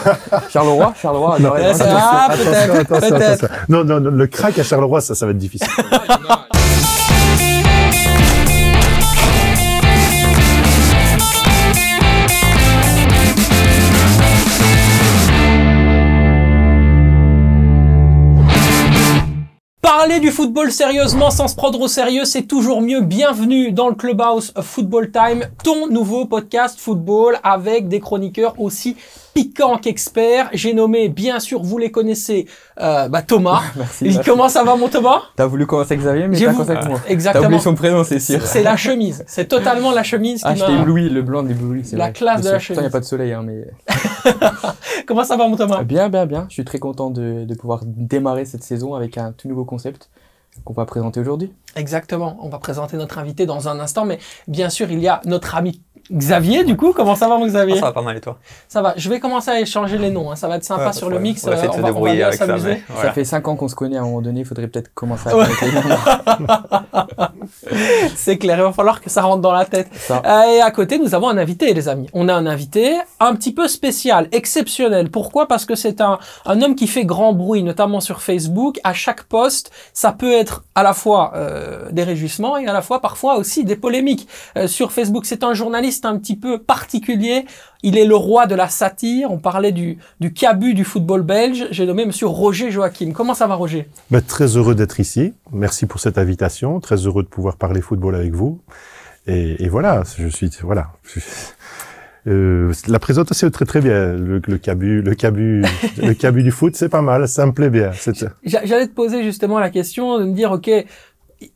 Charleroi, Charleroi. Non, attention. Ah, attention, peut-être, attention, peut-être. attention. Non, non, non, le crack à Charleroi, ça, ça va être difficile. Parler du football sérieusement sans se prendre au sérieux, c'est toujours mieux. Bienvenue dans le Clubhouse Football Time, ton nouveau podcast football avec des chroniqueurs aussi piquants qu'experts. J'ai nommé, bien sûr, vous les connaissez, euh, bah, Thomas. Merci. Merci. Comment ça va mon Thomas T'as voulu commencer avec Xavier, mais t'as commencé avec moi. T'as Exactement. oublié son prénom, c'est sûr. C'est la chemise. C'est totalement la chemise Ah, qui je t'ai m'a... ébloui, le blanc d'ébloui, La vrai. classe de la Pourtant, il n'y a chemise. pas de soleil, hein, mais... Comment ça va mon Thomas? Bien, bien, bien. Je suis très content de, de pouvoir démarrer cette saison avec un tout nouveau concept qu'on va présenter aujourd'hui. Exactement. On va présenter notre invité dans un instant, mais bien sûr, il y a notre ami Xavier, du coup. Comment ça va, mon Xavier Ah, ça va pas mal et toi Ça va. Je vais commencer à échanger les noms. hein. Ça va être sympa Ouais, sur le mix. On va essayer euh, de se va- va débrouiller bien avec ça, s'amuser. mais voilà. Ça fait 5 ans qu'on se connaît, à un moment donné, il faudrait peut-être commencer à Ouais. connaître les noms. C'est clair. Il va falloir que ça rentre dans la tête. Ça. Euh, Et à côté, nous avons un invité, les amis. On a un invité un petit peu spécial, exceptionnel. Pourquoi? Parce que c'est un, un homme qui fait grand bruit, notamment sur Facebook. À chaque poste, ça peut être à la fois euh, des réjouissements et à la fois parfois aussi des polémiques. Euh, sur Facebook, c'est un journaliste un petit peu particulier. Il est le roi de la satire. On parlait du, du cabu du football belge. J'ai nommé Monsieur Roger Joachim. Comment ça va, Roger? Ben, très heureux d'être ici. Merci pour cette invitation. Très heureux de pouvoir parler football avec vous. Et, et voilà, je suis voilà. Euh, la présentation est très très bien. Le, le cabu, le cabu, le cabu du foot, c'est pas mal. Ça me plaît bien. J'allais te poser justement la question de me dire, ok,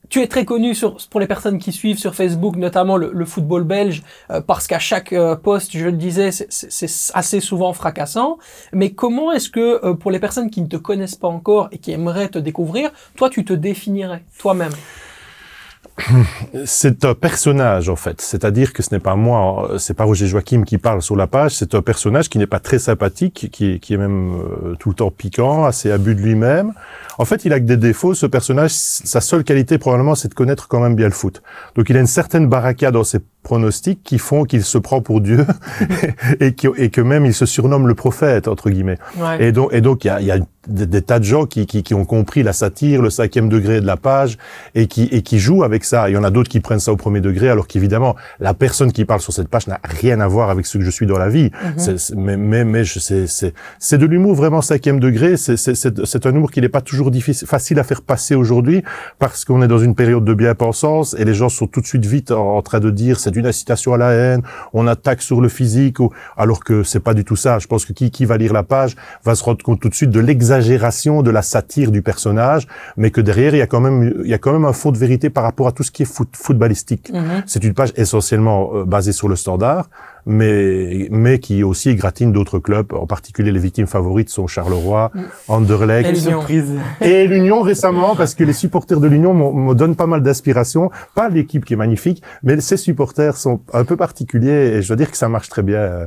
tu es très connu sur, pour les personnes qui suivent sur Facebook, notamment le, le football belge, euh, parce qu'à chaque euh, poste, je le disais, c'est- assez souvent fracassant. Mais comment est-ce que, euh, pour les personnes qui ne te connaissent pas encore et qui aimeraient te découvrir, toi, tu te définirais toi-même? C'est un personnage en fait, c'est-à-dire que ce n'est pas moi, euh, c'est pas Roger Joachim qui parle sur la page, c'est un personnage qui n'est pas très sympathique, qui est, même euh, tout le temps piquant, assez abus de lui-même. En fait, il a que des défauts. Ce personnage, sa seule qualité probablement, c'est de connaître quand même bien le foot. Donc, il a une certaine baraka dans ses pronostics qui font qu'il se prend pour Dieu et, qui- et que même il se surnomme le prophète entre guillemets. ouais. Et donc, et donc, il y a, il y a des, des tas de gens qui, qui, qui ont compris la satire, le cinquième degré de la page, et qui, et qui jouent avec ça. Il y en a d'autres qui prennent ça au premier degré, alors qu'évidemment, la personne qui parle sur cette page n'a rien à voir avec ce que je suis dans la vie. Mhm. C'est- c'est- mais, mais, mais je- c'est, c'est, c'est de l'humour vraiment cinquième degré. C'est, un humour qui n'est pas toujours difficile, facile à faire passer aujourd'hui, parce qu'on est dans une période de bien-pensance, et les gens sont tout de suite vite en, en train de dire c'est une incitation à la haine, on attaque sur le physique, ou, alors que c'est pas du tout ça. Je pense que qui, qui va lire la page va se rendre compte tout de suite de l'exagération de la satire du personnage, mais que derrière il y a quand même il y a quand même un fond de vérité par rapport à tout ce qui est foot, footballistique. Mhm. C'est une page essentiellement euh, basée sur le standard, mais mais qui aussi égratigne d'autres clubs, en particulier les victimes favorites sont Charleroi, Anderlecht Et l'Union. surprise et l'Union récemment, parce que les supporters de l'Union m'ont- me donnent pas mal d'inspiration. Pas l'équipe qui est magnifique, mais ces supporters sont un peu particuliers et je dois dire que ça marche très bien euh,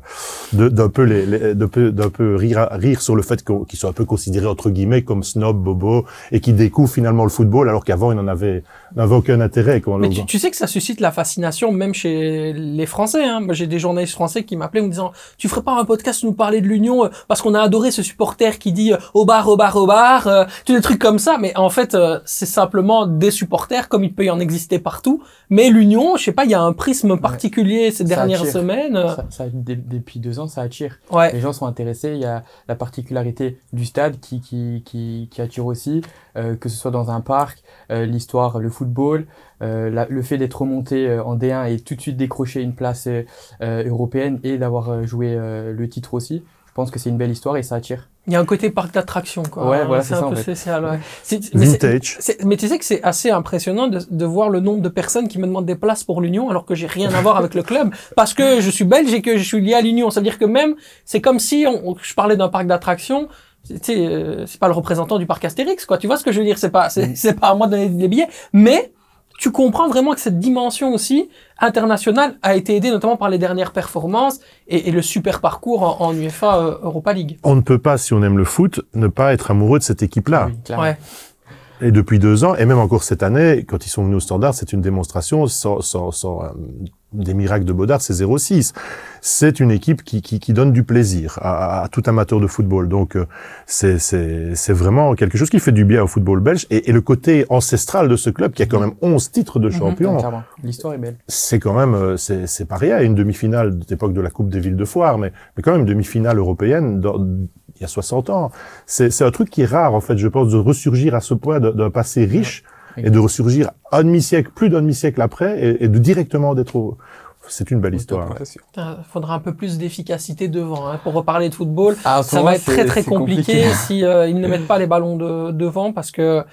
de- d'un peu les, les- d'un peu d'un peu rire rire sur le fait qu'ils soient un peu considérés entre guillemets comme snob, bobo et qui découvrent finalement le football alors qu'avant ils n'en avaient n'avaient aucun intérêt. Quoi, Mais tu, tu sais que ça suscite la fascination même chez les Français. Hein. J'ai des journalistes français qui m'appelaient en me disant « Tu ferais pas un podcast nous parler de l'Union euh, parce qu'on a adoré ce supporter qui dit euh, au bar, au bar, au bar, euh, tous des trucs comme ça. » Mais en fait, euh, c'est simplement des supporters comme il peut y en exister partout. Mais l'Union, je sais pas, il y a un prisme particulier ces dernières semaines. ça, ça, dé- Depuis deux ans, ça attire. ouais. Les gens sont intéressés. Il y a la particularité du stade qui, qui, qui, qui attire aussi, euh, que ce soit dans un parc, euh, l'histoire, le football, euh, la- le fait d'être remonté euh, en D1 et tout de suite décrocher une place européenne et d'avoir euh, joué euh, le titre aussi. Je pense que c'est une belle histoire et ça attire. Il y a un côté parc d'attraction, quoi. Ouais, hein, voilà, c'est un ça, en peu fait. spécial. Ouais. C'est- mais c'est- Vintage. Mais tu sais que c'est assez impressionnant de, de voir le nombre de personnes qui me demandent des places pour l'Union alors que j'ai rien à voir avec le club parce que je suis belge et que je suis lié à l'Union. C'est-à-dire que même, c'est comme si on, on- je parlais d'un parc d'attractions. Tu sais, euh, c'est pas le représentant du parc Astérix, quoi. Tu vois ce que je veux dire? C'est pas, c'est, c'est pas à moi de donner des billets, mais tu comprends vraiment que cette dimension aussi internationale a été aidée notamment par les dernières performances et, et le super parcours en, en UEFA euh, Europa League. On ne peut pas, si on aime le foot, ne pas être amoureux de cette équipe-là. Oui. Ouais. Et depuis deux ans, et même encore cette année, quand ils sont venus au standard, c'est une démonstration sans, sans, sans, euh, des miracles de Baudard, c'est 0-6. C'est une équipe qui, qui, qui, donne du plaisir à, à, tout amateur de football. Donc euh, c'est vraiment quelque chose qui fait du bien au football belge. Et, et, le côté ancestral de ce club, qui a quand même 11 titres de mhm. champion, l'histoire est belle. C'est quand même euh, c'est pas rien. Une demi-finale de l'époque de la Coupe des villes de Foire, mais, mais quand même une demi-finale européenne dans, il y a 60 ans. C'est un truc qui est rare en fait, je pense, de ressurgir à ce point d'un passé riche et de ressurgir un demi-siècle, plus d'un demi-siècle après, et, et, de directement d'être au... C'est une belle histoire. Il faudra un peu plus d'efficacité devant. Hein. Pour reparler de football, ah, ça va être très très compliqué, s'ils si euh, ils ne mettent pas les ballons de, devant parce que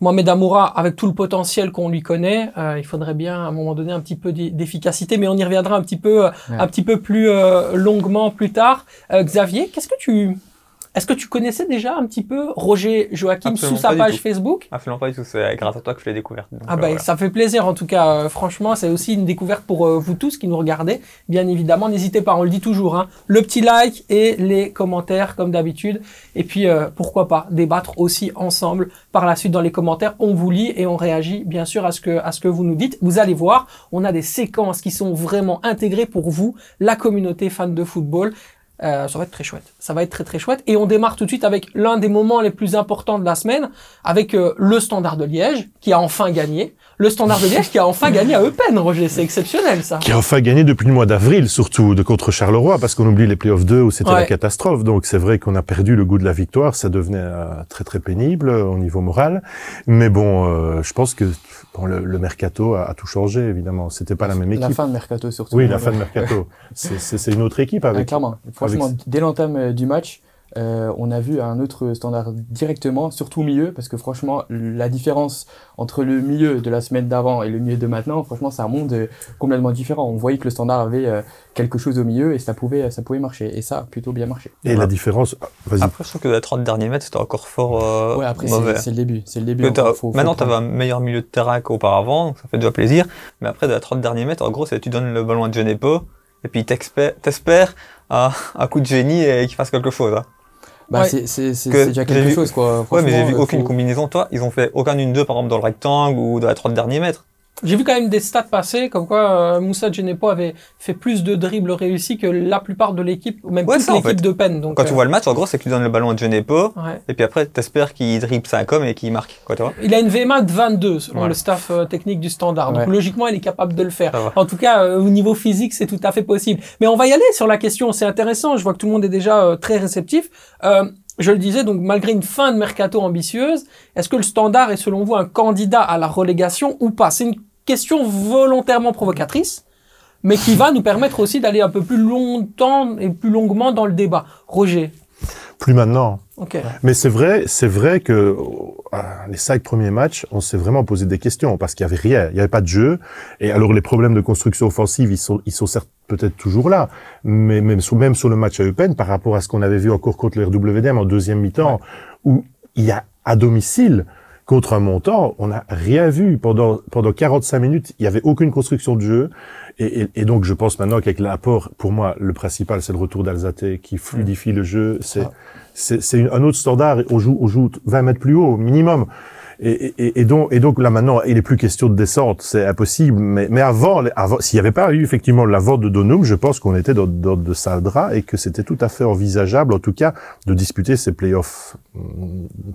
Mohamed Amoura, avec tout le potentiel qu'on lui connaît, euh, il faudrait bien à un moment donné un petit peu d'efficacité, mais on y reviendra un petit peu, un petit peu plus euh, longuement plus tard. Xavier, qu'est-ce que tu est-ce que tu connaissais déjà un petit peu Roger Joachim sous sa page Facebook? Absolument pas du tout. C'est grâce à toi que je l'ai découvert. ah bah, ça fait plaisir en tout cas. Euh, franchement, c'est aussi une découverte pour euh, vous tous qui nous regardez. Bien évidemment, n'hésitez pas. On le dit toujours. Hein, le petit like et les commentaires comme d'habitude. Et puis euh, pourquoi pas débattre aussi ensemble par la suite dans les commentaires. On vous lit et on réagit bien sûr à ce que à ce que vous nous dites. Vous allez voir, on a des séquences qui sont vraiment intégrées pour vous, la communauté fan de football. Euh, ça va être très chouette. Ça va être très très chouette. Et on démarre tout de suite avec l'un des moments les plus importants de la semaine, avec euh, le Standard de Liège, qui a enfin gagné. Le Standard de Liège qui a enfin gagné à Eupen, Roger. C'est exceptionnel, ça. Qui a enfin gagné depuis le mois d'avril, surtout, de contre Charleroi, parce qu'on oublie les playoffs 2 où c'était la catastrophe. Donc c'est vrai qu'on a perdu le goût de la victoire. Ça devenait euh, très très pénible au niveau moral. Mais bon, je pense que bon, le, mercato a, tout changé, évidemment. C'était pas la même équipe. La fin de mercato, surtout. Oui, la fin de mercato. C'est une autre équipe avec. clairement. Franchement, dès l'entame euh, du match, euh, on a vu un autre standard directement, surtout au milieu, parce que franchement, la différence entre le milieu de la semaine d'avant et le milieu de maintenant, franchement, c'est un monde euh, complètement différent. On voyait que le standard avait quelque chose au milieu et ça pouvait, ça pouvait marcher. Et ça a plutôt bien marché. Et la différence, Après, je trouve que les 30 derniers mètres, c'était encore fort ouais, après, C'est le début. C'est le début. maintenant, tu avais un meilleur milieu de terrain qu'auparavant, donc ça fait déjà plaisir. Mais après, de la 30 derniers mètres, en gros, c'est tu donnes le ballon à Genepo, et puis t'espères un, coup de génie et qu'il fasse quelque chose. Hein. Bah, c'est déjà quelque chose, quoi. Ouais, mais j'ai vu aucune combinaison. Toi, ils ont fait aucun une deux, par exemple, dans le rectangle ou dans la 30 derniers mètres. J'ai vu quand même des stats passer, comme quoi euh, Moussa Genepo avait fait plus de dribbles réussis que la plupart de l'équipe, ou même toute l'équipe de peine. Donc, Quand tu euh, vois le match, en gros, c'est que tu donnes le ballon à Genepo, et puis après, t'espères qu'il dribble 5 hommes et qu'il marque. Quoi, tu vois il a une VMA de 22, selon le staff euh, technique du standard. Donc logiquement, il est capable de le faire. En tout cas, euh, au niveau physique, c'est tout à fait possible. Mais on va y aller sur la question, c'est intéressant. Je vois que tout le monde est déjà très réceptif je le disais, donc malgré une fin de mercato ambitieuse, est-ce que le standard est selon vous un candidat à la relégation ou pas? C'est une question volontairement provocatrice, mais qui va nous permettre aussi d'aller un peu plus longtemps et plus longuement dans le débat. Roger Plus maintenant. Mais c'est vrai, c'est vrai que euh, les cinq premiers matchs, on s'est vraiment posé des questions parce qu'il y avait rien, il y avait pas de jeu. Et alors les problèmes de construction offensive, ils sont, ils sont certes peut-être toujours là, mais même sur, même sur le match à Eupen, par rapport à ce qu'on avait vu encore contre le RWDM en deuxième mi-temps, où il y a à domicile, contre un montant, on n'a rien vu pendant pendant 45 minutes. Il y avait aucune construction de jeu, et, et, et donc je pense maintenant qu'avec l'apport, pour moi, le principal, c'est le retour d'Alzate qui fluidifie le jeu. C'est c'est un autre standard. On joue on joue 20 mètres plus haut minimum. Et, et, donc, et donc là maintenant, il n'est plus question de descente, c'est impossible. Mais, mais avant, avant s'il n'y avait pas eu effectivement la vente de Donum, je pense qu'on était dans, dans de Saldra et que c'était tout à fait envisageable, en tout cas, de disputer ces playoffs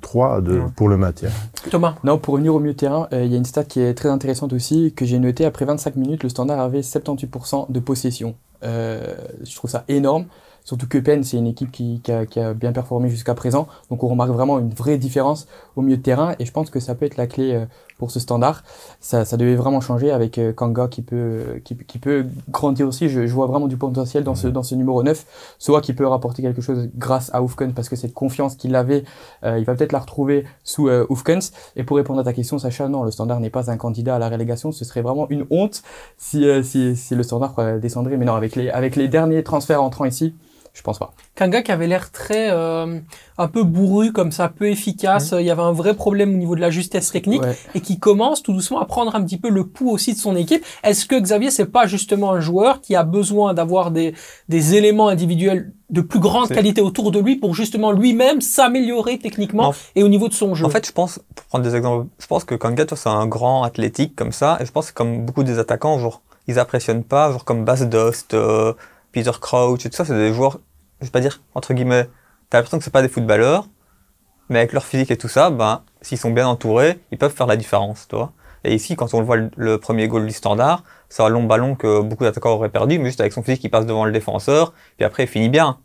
3 mm, pour le maintien. Thomas Non, pour revenir au milieu de terrain, euh, il y a une stat qui est très intéressante aussi, que j'ai noté après 25 minutes, le standard avait 78% de possession. Euh, je trouve ça énorme. Surtout que Penn, c'est une équipe qui, qui, a, qui, a, bien performé jusqu'à présent. Donc on remarque vraiment une vraie différence au milieu de terrain. Et je pense que ça peut être la clé euh, pour ce standard. Ça, ça devait vraiment changer avec euh, Kanga qui peut, qui, qui, peut grandir aussi. Je, je, vois vraiment du potentiel dans ce, dans ce numéro 9. Soit qui peut rapporter quelque chose grâce à Oufkens parce que cette confiance qu'il avait, euh, il va peut-être la retrouver sous euh, Oufkens. Et pour répondre à ta question, Sacha, non, le standard n'est pas un candidat à la relégation. Ce serait vraiment une honte si, si, si le standard descendrait. Mais non, avec les, avec les derniers transferts entrants ici, je pense pas. Kanga qui avait l'air très euh, un peu bourru comme ça, peu efficace. Il y avait un vrai problème au niveau de la justesse technique et qui commence tout doucement à prendre un petit peu le pouls aussi de son équipe. Est-ce que Xavier c'est pas justement un joueur qui a besoin d'avoir des des éléments individuels de plus grande qualité autour de lui pour justement lui-même s'améliorer techniquement et au niveau de son jeu? En fait, je pense, pour prendre des exemples, je pense que Kanga, c'est un grand athlétique comme ça, et je pense que comme beaucoup des attaquants, genre, ils impressionnent pas, genre comme Bas Dost, euh, Peter Crouch et tout ça, c'est des joueurs, je vais pas dire, entre guillemets, t'as l'impression que c'est pas des footballeurs, mais avec leur physique et tout ça, ben, s'ils sont bien entourés, ils peuvent faire la différence, tu vois. Et ici, quand on voit le, premier goal du standard, c'est un long ballon que beaucoup d'attaquants auraient perdu, mais juste avec son physique, il passe devant le défenseur, puis après, il finit bien.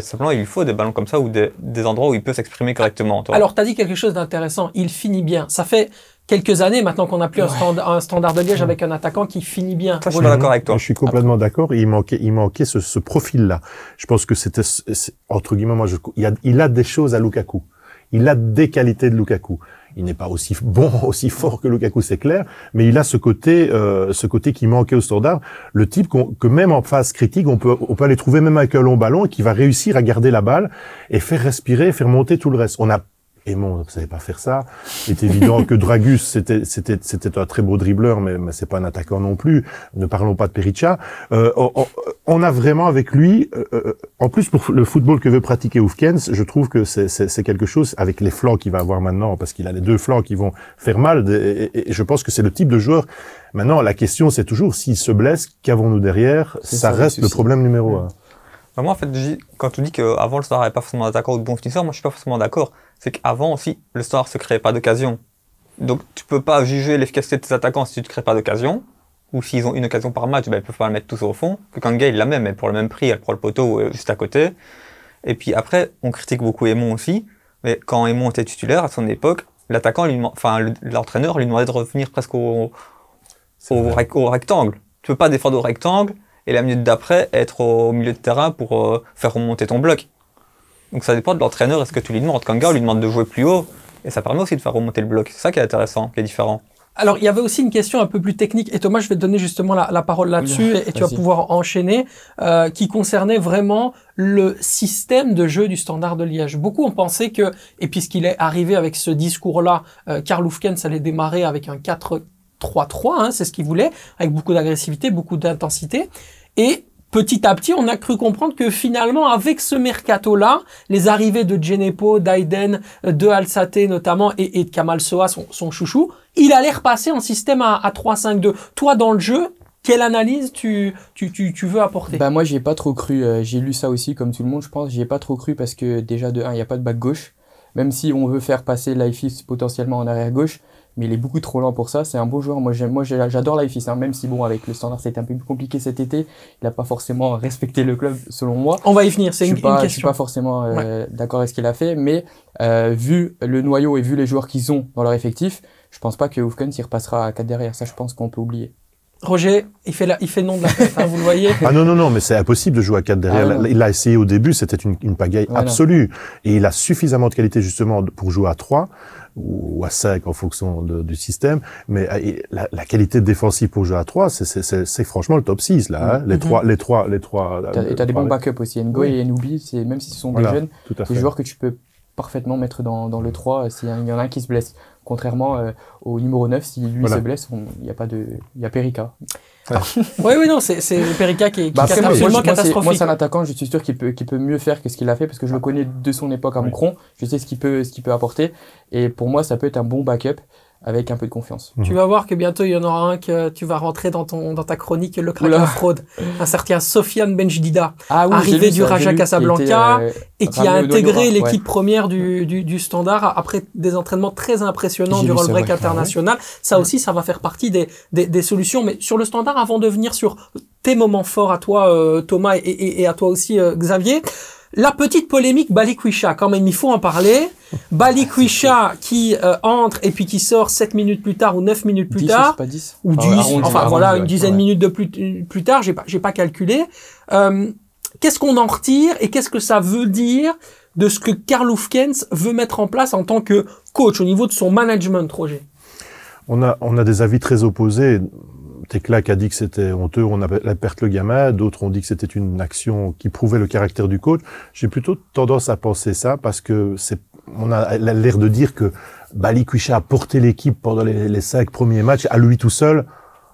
Simplement, il lui faut des ballons comme ça ou des, endroits où il peut s'exprimer correctement. tu vois. Alors, tu as dit quelque chose d'intéressant. Il finit bien. Ça fait quelques années maintenant qu'on n'a plus un, stand- un standard de Liège avec un attaquant qui finit bien. Ça, je suis d'accord avec toi. Je suis complètement d'accord. Il manquait, il manquait ce, ce profil-là. Je pense que c'était, entre guillemets, moi, je, il, a, il a des choses à Lukaku. Il a des qualités de Lukaku. Il n'est pas aussi bon, aussi fort que Lukaku, c'est clair, mais il a ce côté, euh, ce côté qui manquait au standard. Le type qu'on- que même en phase critique, on peut, on peut aller trouver même avec un long ballon et qui va réussir à garder la balle et faire respirer, faire monter tout le reste. On a Aimon ne savait pas faire ça. Il est évident que Dragus, c'était, c'était, c'était un très beau dribbleur, mais, mais c'est pas un attaquant non plus. Ne parlons pas de Perica. Euh, on, on- a vraiment avec lui, euh, euh, en plus pour le football que veut pratiquer Oufkens, je trouve que c'est, c'est, quelque chose avec les flancs qu'il va avoir maintenant, parce qu'il a les deux flancs qui vont faire mal. Et, et- et je pense que c'est le type de joueur. Maintenant, la question c'est toujours s'il se blesse, qu'avons-nous derrière? Ça reste le problème numéro un. Bah, moi, en fait, quand tu dis qu'avant le Standard n'avait pas forcément d'attaquant ou de bon finisseur, moi, je suis pas forcément d'accord. C'est qu'avant aussi, le Standard se créait pas d'occasion. Donc, tu peux pas juger l'efficacité de tes attaquants si tu te crées pas d'occasion. Ou s'ils ont une occasion par match, ben, ils peuvent pas le mettre tous au fond. Que Kanga, il l'a même, mais pour le même prix, elle prend le poteau euh, juste à côté. Et puis après, on critique beaucoup Aymon aussi. Mais quand Aymon était titulaire, à son époque, l'attaquant, enfin, le- l'entraîneur lui demandait de revenir presque au, C'est au, vrai. rec- au rectangle. Tu peux pas défendre au rectangle et la minute d'après être au milieu de terrain pour euh, faire remonter ton bloc. Donc ça dépend de l'entraîneur et ce que tu lui demandes. Kanga, on lui demande de jouer plus haut et ça permet aussi de faire remonter le bloc. C'est ça qui est intéressant, qui est différent. Alors, il y avait aussi une question un peu plus technique, et Thomas, je vais te donner justement la, la parole là-dessus, et, et tu vas pouvoir enchaîner, euh, qui concernait vraiment le système de jeu du Standard de Liège. Beaucoup ont pensé que, et puisqu'il est arrivé avec ce discours-là, euh, Karl Hufkens allait démarrer avec un 4-3-3, hein, c'est ce qu'il voulait, avec beaucoup d'agressivité, beaucoup d'intensité, et petit à petit, on a cru comprendre que finalement, avec ce mercato-là, les arrivées de Genepo, d'Aiden, euh, de Alsate notamment, et, de Kamal Soa, son, chouchou, il allait repasser en système à, à 3-5-2. Toi, dans le jeu, quelle analyse tu, veux apporter? Bah moi j'y ai pas trop cru, euh, j'ai lu ça aussi comme tout le monde je pense, j'y ai pas trop cru parce que déjà de 1 il n'y a pas de back gauche, même si on veut faire passer Lifeis potentiellement en arrière gauche, mais il est beaucoup trop lent pour ça, c'est un beau joueur, moi j'aime, moi j'ai- j'adore Lifeis, hein, même si bon avec le standard c'était un peu plus compliqué cet été, il a pas forcément respecté le club selon moi. On va y venir, c'est Je une, suis une pas, je suis question. pas forcément euh, d'accord avec ce qu'il a fait, mais euh, vu le noyau et vu les joueurs qu'ils ont dans leur effectif, je pense pas que Oufkens il repassera à 4 derrière, ça je pense qu'on peut oublier. Roger, il fait, la, il fait le nom de la fête, hein, vous le voyez Ah non, non, non, mais c'est impossible de jouer à 4 derrière. Ah il a essayé au début, c'était une, une pagaille Voilà. absolue. Et il a suffisamment de qualité justement pour jouer à 3 ou à 5 en fonction de- du système. Mais euh, la, la qualité défensive pour jouer à 3, c'est- franchement le top 6 là. hein. Les Mhm. trois, les trois, les trois. T'as- Et t'as des bons backups aussi, Ngo Oui. et Nubi, c'est même si ce sont Voilà, des jeunes, des joueurs que tu peux parfaitement mettre dans, dans le 3 euh, s'il y en a un qui se blesse. Contrairement euh, au numéro 9, si lui Voilà. se blesse, il y a pas de, il y a Perica. Oui, oui, non, c'est c'est Perica qui est, qui Bah après, absolument moi, catastrophique. moi, c'est un attaquant, je suis sûr qu'il peut, qu'il peut mieux faire que ce qu'il a fait parce que je le connais de son époque à Oui. Moucron. Je sais ce qu'il peut, ce qu'il peut apporter. Et pour moi, ça peut être un bon backup avec un peu de confiance. Tu vas voir que bientôt il y en aura un que tu vas rentrer dans ton dans ta chronique le Oula. fraude, un certain Sofiane Benjdida Ah oui, Arrivé lu du Raja qui Casablanca, était, euh, et qui a intégré l'équipe ouais. première du, du, du Standard après des entraînements très impressionnants du roll break international. Ça aussi, ça va faire partie des, des, des solutions. Mais sur le Standard, avant de venir sur tes moments forts à toi, euh, Thomas, et, et, et à toi aussi, euh, Xavier, la petite polémique Balikwisha, quand même, il faut en parler. Balikwisha qui euh, entre et puis qui sort 7 minutes plus tard ou 9 minutes plus 10, tard pas 10 ou Ah, 10, arrondi, enfin arrondi, voilà, une dizaine de ouais. minutes de plus, plus tard, j'ai pas, j'ai pas calculé. Euh, qu'est-ce qu'on en retire et qu'est-ce que ça veut dire de ce que Karl Hufkens veut mettre en place en tant que coach au niveau de son management, Roger? On a, on a des avis très opposés. Teclac a dit que c'était honteux, on avait la perte le gamin. D'autres ont dit que c'était une action qui prouvait le caractère du coach. J'ai plutôt tendance à penser ça parce que c'est, on a l'air de dire que Balikwisha a porté l'équipe pendant les, les cinq premiers matchs à lui tout seul.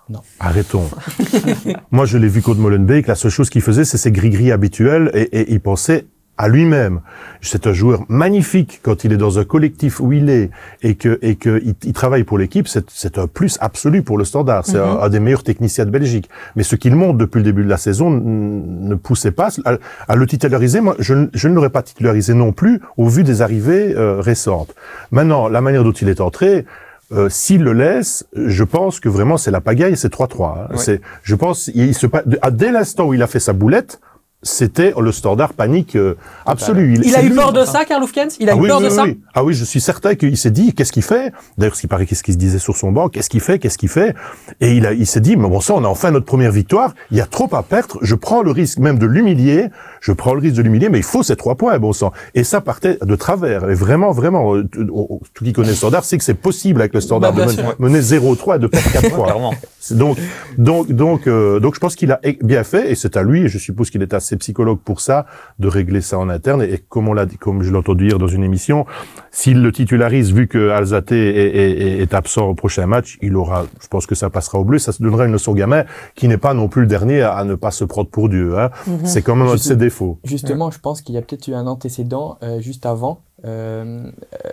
Non. Arrêtons. Moi, je l'ai vu contre Molenbeek. La seule chose qu'il faisait, c'est ses gris-gris habituels et, et il pensait à lui-même. C'est un joueur magnifique quand il est dans un collectif où il est et que et que il, il travaille pour l'équipe. C'est un plus absolu pour le Standard. C'est un, un des meilleurs techniciens de Belgique. Mais ce qu'il montre depuis le début de la saison ne poussait pas à, à le titulariser. Moi, je, ne- je ne l'aurais pas titularisé non plus au vu des arrivées euh, récentes. Maintenant, la manière dont il est entré. Euh, S'il le laisse, je pense que vraiment c'est la pagaille, c'est 3-3. hein. C'est, je pense, il se dès l'instant où il a fait sa boulette, c'était le standard panique euh, absolu. Il a eu lui- peur de ça, Karl Hufkens Il a ah eu oui, peur oui, de ça? oui. Ah oui, je suis certain qu'il s'est dit qu'est-ce qu'il fait? D'ailleurs, ce qui paraît, qu'est-ce qu'il se disait sur son banc, qu'est-ce qu'il fait, qu'est-ce qu'il fait? Et il a, il s'est dit, mais bon ça, on a enfin notre première victoire. Il y a trop à perdre. Je prends le risque même de l'humilier. Je prends le risque de l'humilier, mais il faut ces trois points, bon sang. Et ça partait de travers. Et vraiment, vraiment, euh, tout tout qui connaît le standard sait que c'est possible avec le standard Bah, de sûr. mener, mener 0-3 et de perdre 4 fois. Clairement. C'est Donc, donc, donc, euh, donc, je pense qu'il a e- bien fait, et c'est à lui, et je suppose qu'il est assez psychologue pour ça, de régler ça en interne. Et, et comme on l'a dit, comme je l'ai entendu dire dans une émission, s'il le titularise, vu que Alzate est, est- est- est absent au prochain match, il aura, je pense que ça passera au bleu. Ça se donnera une leçon au gamin qui n'est pas non plus le dernier à, à ne pas se prendre pour Dieu. Hein. Mhm. C'est quand même un de ses défauts. Justement, je pense qu'il y a peut-être eu un antécédent euh, juste avant. Euh, euh,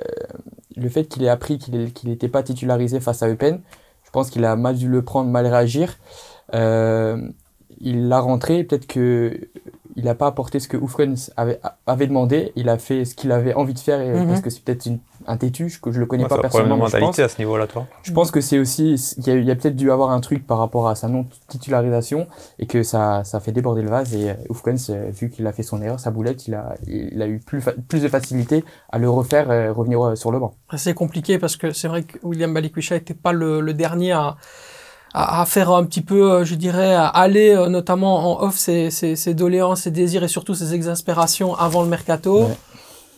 le fait qu'il ait appris qu'il n'était pas titularisé face à Eupen, je pense qu'il a mal dû le prendre, mal réagir. Euh, il l'a rentré, peut-être que il n'a pas apporté ce que Oufrens avait, avait demandé. Il a fait ce qu'il avait envie de faire, et- Mhm. parce que c'est peut-être un têtu, je- que je le connais Ouais, pas c'est un problème de personnellement. mais je pense. mentalité à ce niveau-là, toi. Je pense que c'est aussi, il y a, peut-être dû avoir un truc par rapport à sa non-titularisation et que ça, ça fait déborder le vase. Et euh, Oufkens, euh, vu qu'il a fait son erreur, sa boulette, il a, il a eu plus, plus de facilité à le refaire, euh, revenir euh, sur le banc. C'est compliqué parce que c'est vrai que William Balikwisha n'était pas le, le dernier à, à, faire un petit peu, euh, je dirais, à aller euh, notamment en off ses, doléances, ses désirs et surtout ses exaspérations avant le mercato.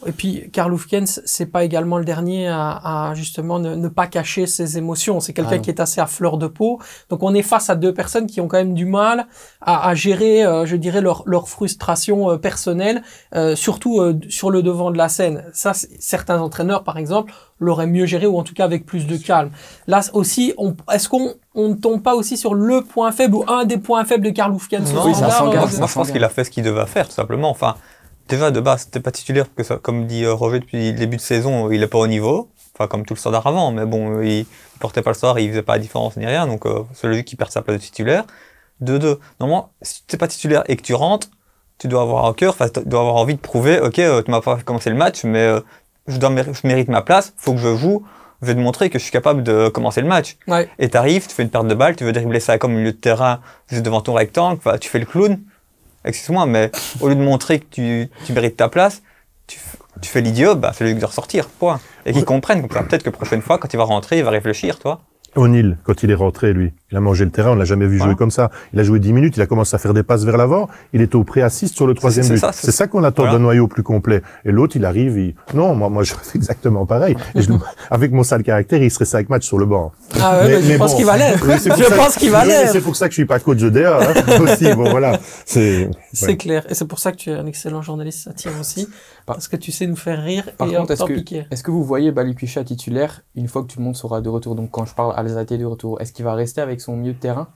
Et puis, Karl Hufkens, c'est pas également le dernier à, à justement ne, ne pas cacher ses émotions. C'est quelqu'un Ah qui est assez à fleur de peau. Donc, on est face à deux personnes qui ont quand même du mal à, à gérer, euh, je dirais, leur, leur frustration euh, personnelle, euh, surtout euh, sur le devant de la scène. Ça, certains entraîneurs, par exemple, l'auraient mieux géré ou en tout cas avec plus de calme. Là aussi, on, est-ce qu'on on ne tombe pas aussi sur le point faible ou un des points faibles de Karl Hufkens oui, ça standard, s'engage, Moi, je pense qu'il a fait ce qu'il devait faire, tout simplement. Enfin, déjà, de base, c'était pas titulaire, parce que ça, comme dit euh, Roger depuis le début de saison, il est pas au niveau. Enfin, comme tout le standard avant, mais bon, euh, il, il portait pas le standard, il faisait pas la différence ni rien, donc euh, c'est logique qu'il perde sa place de titulaire. De deux, normalement, si tu n'es pas titulaire et que tu rentres, tu dois avoir un cœur, enfin, tu dois avoir envie de prouver, ok, euh, tu m'as pas fait commencer le match, mais euh, je, dois, je mérite ma place, faut que je joue, je vais te montrer que je suis capable de commencer le match. Ouais. Et t'arrives, tu fais une perte de balle, tu veux dribbler ça comme milieu de terrain, juste devant ton rectangle, tu fais le clown. Excuse-moi, mais au lieu de montrer que tu, tu mérites ta place, tu, tu fais l'idiot, bah, c'est logique de ressortir, point. Et qu'ils comprennent, comme ça, peut-être que prochaine fois, quand il va rentrer, il va réfléchir, toi. O'Neill, quand il est rentré, lui, il a mangé le terrain, on l'a jamais vu jouer comme ça. Il a joué 10 minutes, il a commencé à faire des passes vers l'avant, il était au pré-assist sur le troisième c'est but. ça, c'est- ça qu'on attend Voilà. d'un noyau plus complet. Et l'autre, il arrive, il... Non, moi, moi, je fais exactement pareil. Et je... avec mon sale caractère, il serait 5 matchs sur le banc. Ah ouais, mais, je pense bon. qu'il va l'être. Oui, c'est pour je ça- pense qu'il va l'être. C'est pour ça que je suis pas coach de DA, hein, aussi. Bon, voilà. C'est, ouais. clair. Et c'est pour ça que tu es un excellent journaliste, ça tient aussi. Par- Parce que tu sais nous faire rire Par et contre, est-ce que, piquer. est-ce que vous voyez Balikwisha titulaire une fois que tout le monde sera de retour? Donc quand je parle Alzate de retour, est-ce qu'il va rester avec son milieu de terrain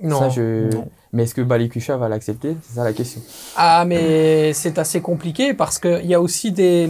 Non. Ça, je... non. Mais est-ce que Balikwisha va l'accepter? C'est ça la question. Ah, mais c'est assez compliqué parce qu'il y a aussi des,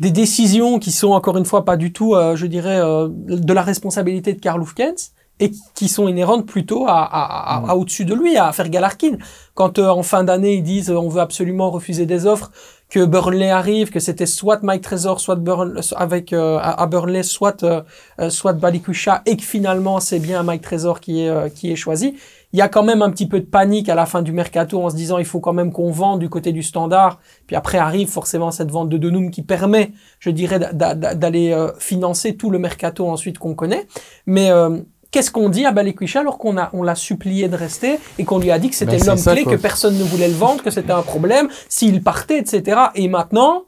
des décisions qui sont encore une fois pas du tout, euh, je dirais, euh, de la responsabilité de Karl Hufkens et qui sont inhérentes plutôt à, à, à- à au-dessus de lui, à faire Galarkin. Quand euh, en fin d'année ils disent euh, on veut absolument refuser des offres, que Burnley arrive, que c'était soit Mike Trésor, soit Burn, avec euh, à Burnley, soit euh, euh, soit Balikwisha, et que finalement c'est bien Mike Trésor qui est euh, qui est choisi. Il y a quand même un petit peu de panique à la fin du mercato en se disant il faut quand même qu'on vende du côté du standard. Puis après arrive forcément cette vente de Denum qui permet, je dirais, d'a- d'a- d'aller euh, financer tout le mercato ensuite qu'on connaît. Mais euh, qu'est-ce qu'on dit à Balikwisha alors qu'on a on l'a supplié de rester et qu'on lui a dit que c'était Ben, l'homme clé, quoi. que personne ne voulait le vendre, que c'était un problème, s'il partait, etc. Et maintenant,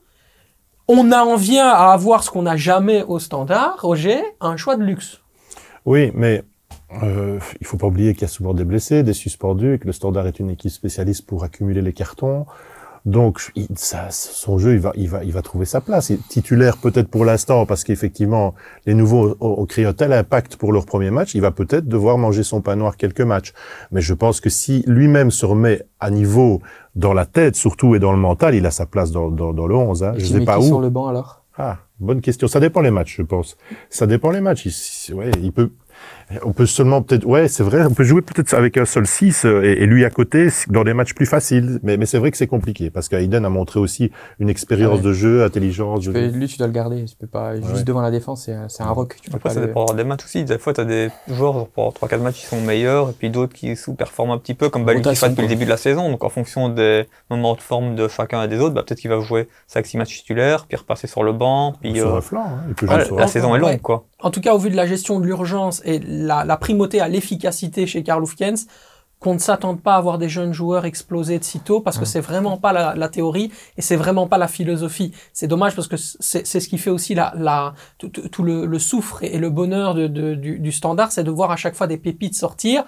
on en vient à avoir ce qu'on n'a jamais au standard, Roger, un choix de luxe. Oui, mais euh, il faut pas oublier qu'il y a souvent des blessés, des suspendus, et que le Standard est une équipe spécialiste pour accumuler les cartons. Donc, il- ça, son jeu, il va, il va, il va trouver sa place. Il est titulaire peut-être pour l'instant parce qu'effectivement, les nouveaux ont, ont créé un tel impact pour leur premier match. Il va peut-être devoir manger son pain noir quelques matchs. Mais je pense que si lui-même se remet à niveau dans la tête, surtout et dans le mental, il a sa place dans, dans, dans le 11. Hein. Je sais pas qui où. sur le banc alors? Ah, bonne question. Ça dépend les matchs, je pense. Ça dépend les matchs. Il, ouais, il peut. On peut seulement peut-être, ouais, c'est vrai, on peut jouer peut-être avec un seul 6 euh, et, et lui à côté dans des matchs plus faciles. Mais, mais c'est vrai que c'est compliqué parce qu'Aiden a montré aussi une expérience Ah ouais. de jeu, intelligence. Tu je- peux- Lui, tu dois le garder. Tu peux pas juste ouais. devant la défense. C'est un- c'est un rock. Tu peux Après, pas ça le- dépend des matchs aussi. Des fois, tu as des joueurs, genre, pour 3-4 matchs, qui sont meilleurs, et puis d'autres qui sous-performent un petit peu, comme Balu qui fait depuis le début de la saison. Donc, en fonction des moments de forme de chacun et des autres, bah, peut-être qu'il va jouer 5-6 matchs titulaires, puis repasser sur le banc, puis sur euh, un flanc. Hein. Il peut jouer sur un la flanc. saison est longue, Ouais. quoi. En tout cas, au vu de la gestion de l'urgence et la, la primauté à l'efficacité chez Karl Hufkens, qu'on ne s'attende pas à avoir des jeunes joueurs exploser de sitôt parce que c'est vraiment pas la, la théorie et c'est vraiment pas la philosophie. C'est dommage parce que c'est ce qui fait aussi la, la, tout, le, le souffre et le bonheur de, de- du, du standard, c'est de voir à chaque fois des pépites sortir.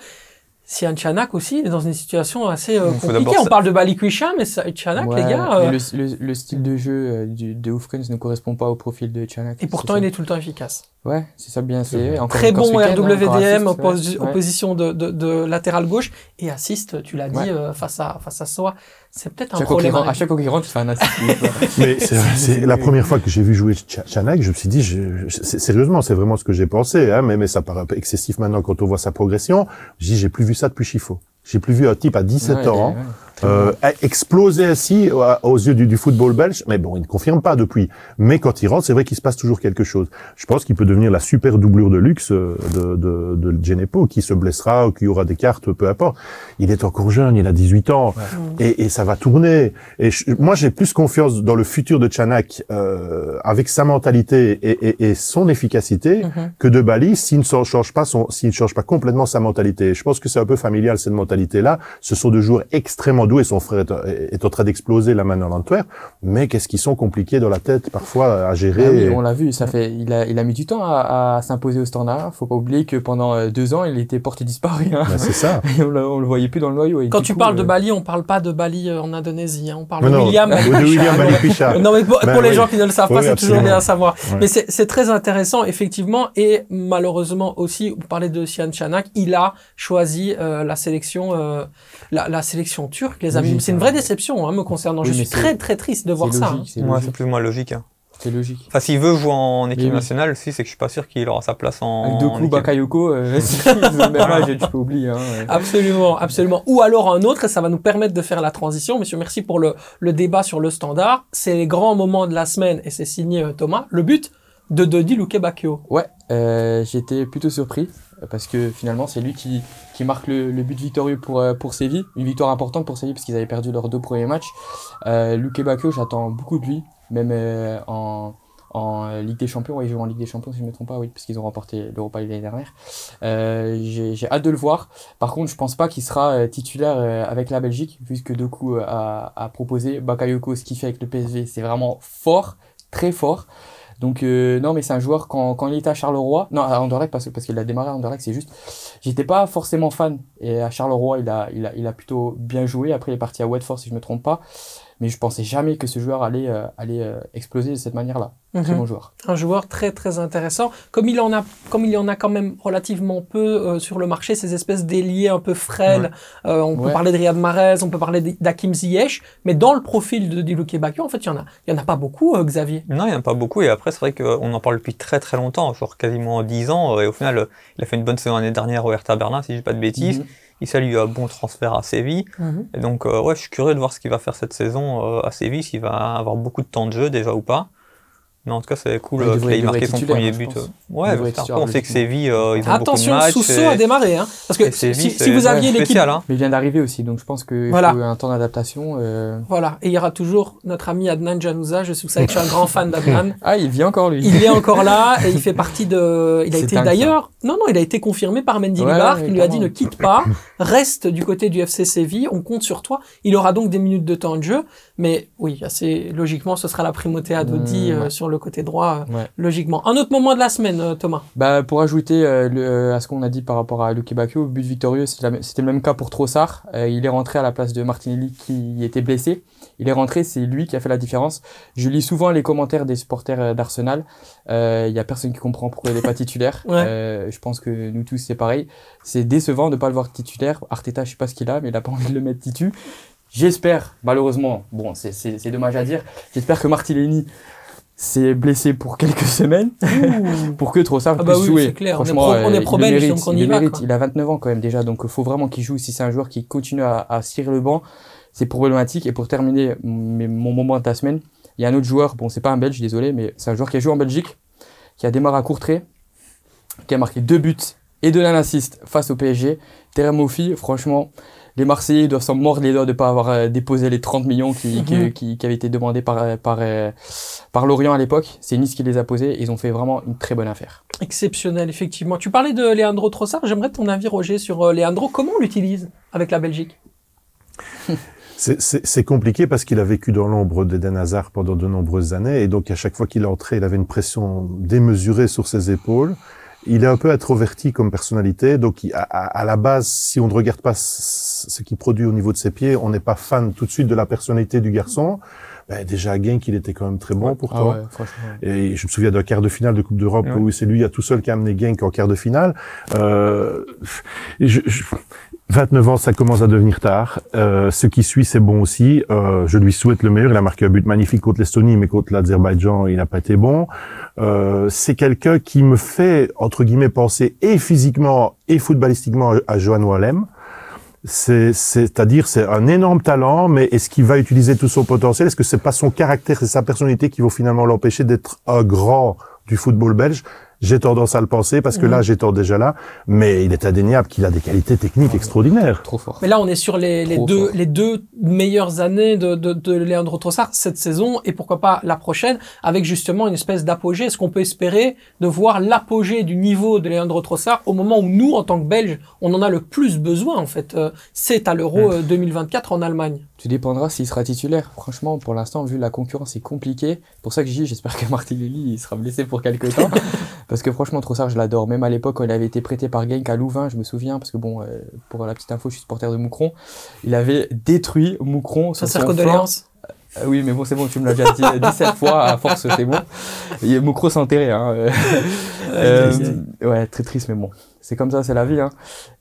Sian Chanak aussi, il est dans une situation assez euh, compliquée. On parle de Balikwisha, mais Chanak, Ouais, les gars, euh, le, le, le style de jeu euh, du, de Hoofkens ne correspond pas au profil de Chanak. et pourtant il est tout le temps efficace. Ouais, c'est ça bien. C'est encore- Très bon hein, RWDM, ouais. Ouais. opposition de, de, de latéral gauche et assiste, tu l'as dit, Ouais. euh, face à face à soi. C'est peut-être un Chaque problème. à chaque fois qu'il rentre, un assist. Mais c'est c'est la première fois que j'ai vu jouer Ch- Chanak, je me suis dit, je, je- c'est- sérieusement, c'est vraiment ce que j'ai pensé, hein, mais, mais ça paraît un peu excessif maintenant quand on voit sa progression. Je dis, j'ai plus vu ça depuis Chifo. J'ai plus vu un type à 17 Ouais, ans ouais. Euh, exploser ainsi euh, aux yeux du, du football belge. Mais bon, il ne confirme pas depuis. Mais quand il rentre, c'est vrai qu'il se passe toujours quelque chose. Je pense qu'il peut devenir la super doublure de luxe euh, de, de, de Genepo, qui se blessera ou qui aura des cartes, peu importe. Il est encore jeune, il a 18 ans. Et, et ça va tourner. Et je- moi, j'ai plus confiance dans le futur de Chanak euh, avec sa mentalité et, et, et son efficacité Mhm. que de Bali s'il ne change pas son, s'il ne change pas complètement sa mentalité. Je pense que c'est un peu familial cette mentalité-là. Ce sont deux joueurs extrêmement doués. Son frère est, est en train d'exploser maintenant à l'Antwerp. Mais qu'est-ce qu'ils sont compliqués dans la tête parfois à gérer. Ah oui, Et- on l'a vu, ça fait, il a, il a mis du temps à, à s'imposer au standard. Faut pas oublier que pendant euh, deux ans, il était porté disparu. Hein. Ben, c'est ça. Et on, le- on le voyait plus dans le noyau. et Quand tu coup, parles de euh, Bali, on parle pas de Bali euh, en Indonésie, hein, on parle Mais de non, William. de William Balikwisha. Balikwisha. Non, mais pour, Ben pour les oui. gens qui ne le savent pas, c'est toujours bien à savoir. Mais c'est c'est très intéressant, effectivement, et malheureusement aussi, vous parlez de Sian Chanak, il a choisi euh, la sélection, euh, la, la sélection turque, les amis. C'est une vraie déception, hein, me concernant. Oui, Je suis très très triste de voir ça. hein. c'est Ouais, plus ou moins logique. hein. C'est logique. Enfin, s'il veut jouer en équipe oui. nationale, si, c'est que je suis pas sûr qu'il aura sa place en. Avec deux coups, équipe. Bakayoko, euh, tu peux oublier. Hein, ouais. Absolument, absolument. Ou alors un autre, et ça va nous permettre de faire la transition. Monsieur, merci pour le, le débat sur le standard. C'est les grands moments de la semaine, et c'est signé euh, Thomas. Le but de Dodi Lukebakio. Ouais, euh, j'étais plutôt surpris parce que finalement c'est lui qui, qui marque le, but victorieux pour, euh, pour Séville, une victoire importante pour Séville parce qu'ils avaient perdu leurs deux premiers matchs. Euh, Luke Bakio, j'attends beaucoup de lui, même euh, en, en Ligue des Champions, ouais, il joue en Ligue des Champions si je ne me trompe pas, oui, parce qu'ils ont remporté l'Europa l'année dernière. Euh, J'ai hâte de le voir. Par contre, je pense pas qu'il sera titulaire avec la Belgique, vu que Doku a, a proposé. Bakayoko, ce qu'il fait avec le PSV, c'est vraiment fort, très fort. Donc euh, non mais c'est un joueur quand, quand il était à Charleroi, non à Anderlecht parce, parce qu'il a démarré à Anderlecht, c'est juste, j'étais pas forcément fan. Et à Charleroi il a, il a, il a plutôt bien joué, après il est parti à Watford si je me trompe pas, mais je pensais jamais que ce joueur allait, euh, allait euh, exploser de cette manière-là, très Mhm. bon joueur. Un joueur très très intéressant. Comme il en a, comme il y en a quand même relativement peu euh, sur le marché, ces espèces d'ailiers un peu frêles. Euh, on peut parler de Riyad Mahrez, on peut parler d- d'Hakim Ziyech, mais dans le profil de Diluke Bakio, en fait, il y en a, il y en a pas beaucoup, euh, Xavier. Non, il n'y en a pas beaucoup. Et après, c'est vrai qu'on en parle depuis très très longtemps, genre quasiment 10 ans. Et au final, il a fait une bonne saison l'année dernière au Hertha Berlin, si je dis pas de bêtises. Mhm. Il salue un bon transfert à Séville. Et donc, euh, ouais, je suis curieux de voir ce qu'il va faire cette saison euh, à Séville, s'il va avoir beaucoup de temps de jeu déjà ou pas. Mais en tout cas, c'est cool Ouais, il euh, qu'il ait marqué son premier hein, but. euh. Il Ouais, titulaire, on sait que. Séville, euh, ils ont Attention, beaucoup de. Sousso et- a démarré, hein, parce que si, vous aviez l'équipe, hein. Mais il vient d'arriver aussi, donc je pense qu'il Voilà. faut un temps d'adaptation. euh. voilà, et il y aura toujours notre ami Adnan Janouza. Je savez que je suis un grand fan d'Adnan. Ah, il vient encore lui. Il est encore là et il fait partie de. Il a été d'ailleurs. Non, non, il a été confirmé par Mendy Ouais, Libar qui lui a dit ne quitte pas, reste du côté du FC Séville. On compte sur toi. Il aura donc des minutes de temps de jeu, mais oui, assez logiquement, ce sera la primauté à Dodi ouais. sur le côté droit, euh, Ouais. logiquement. Un autre moment de la semaine, euh, Thomas. Bah, pour ajouter euh, le- à ce qu'on a dit par rapport à Luke Bakio, but victorieux, c'était le même cas pour Trossard. Il est rentré à la place de Martinelli qui était blessé. Il est rentré, c'est lui qui a fait la différence. Je lis souvent les commentaires des supporters d'Arsenal. Il y a personne qui comprend pourquoi il n'est pas titulaire. Ouais. Je pense que nous tous c'est pareil. C'est décevant de pas le voir titulaire. Arteta, je sais pas ce qu'il a, mais il a pas envie de le mettre titu. J'espère, malheureusement, bon, c'est dommage à dire. J'espère que Martinelli s'est blessé pour quelques semaines pour que Trossard Ah bah puisse oui, jouer. clair. On est Franchement, pro- on est euh, il mérite, il y va, mérite. Il a 29 ans quand même déjà, donc il faut vraiment qu'il joue. Si c'est un joueur qui continue à, à cirer le banc, c'est problématique. Et pour terminer mon moment de la semaine, il y a un autre joueur, bon c'est pas un Belge, désolé, mais c'est un joueur qui a joué en Belgique, qui a démarré à Courtrai, qui a marqué deux buts et deux un assist face au PSG. Terem Moffi, franchement, les Marseillais doivent s'en mordre les doigts de ne pas avoir euh, déposé les 30 millions qui, qui, Mhm. qui- qui avaient été demandés par, euh, par, euh, par Lorient à l'époque. C'est Nice qui les a posés. Ils ont fait vraiment une très bonne affaire. Exceptionnel, effectivement. Tu parlais de Leandro Trossard. J'aimerais ton avis, Roger, sur euh, Leandro. Comment on l'utilise avec la Belgique? C'est compliqué parce qu'il a vécu dans l'ombre d'Eden Hazard pendant de nombreuses années et donc à chaque fois qu'il entrait, il avait une pression démesurée sur ses épaules. Il est un peu introverti comme personnalité, donc à, la base, si on ne regarde pas ce qu'il produit au niveau de ses pieds, on n'est pas fan tout de suite de la personnalité du garçon. Ben, déjà à Genk, il était quand même très bon pourtant. Ah ouais, franchement. Et je me souviens d'un quart de finale de Coupe d'Europe Ouais. où c'est lui à tout seul qui a amené Genk en quart de finale. Euh, je, je- 29 ans, ça commence à devenir tard. Euh, ce qui suit, c'est bon aussi. Euh, je lui souhaite le meilleur. Il a marqué un but magnifique contre l'Estonie, mais contre l'Azerbaïdjan, il n'a pas été bon. Euh, c'est quelqu'un qui me fait, entre guillemets, penser et physiquement et footballistiquement à, Johan Wallem. C'est, c'est-à-dire, c'est un énorme talent, mais est-ce qu'il va utiliser tout son potentiel? Est-ce que c'est pas son caractère et sa personnalité qui vont finalement l'empêcher d'être un grand du football belge? J'ai tendance à le penser parce que là, j'étais déjà là, mais il est indéniable qu'il a des qualités techniques extraordinaires. Trop fort. Mais là, on est sur les, deux, fort. les deux meilleures années de, de, de Leandro Trossard cette saison et pourquoi pas la prochaine avec justement une espèce d'apogée. Est-ce qu'on peut espérer de voir l'apogée du niveau de Leandro Trossard au moment où nous, en tant que Belges, on en a le plus besoin en fait Euh, C'est à l'Euro euh, 2024 en Allemagne. Tout dépendra s'il sera titulaire. Franchement, pour l'instant, vu la concurrence, c'est compliqué. pour ça que je dis, j'espère que Martinelli il sera blessé pour quelques temps. parce que franchement, Trossard, je l'adore. Même à l'époque, quand il avait été prêté par Genk à Louvain, je me souviens, parce que bon, euh, pour la petite info, je suis supporter de Moucron. Il avait détruit Moucron Ça sur sert. Euh, oui, mais bon, c'est bon, tu me l'as déjà dit euh, 17 fois, à force, c'est bon. Et Moucro s'est enterré, hein. euh. Euh, ouais, très triste, mais bon. C'est comme ça, c'est la vie, hein.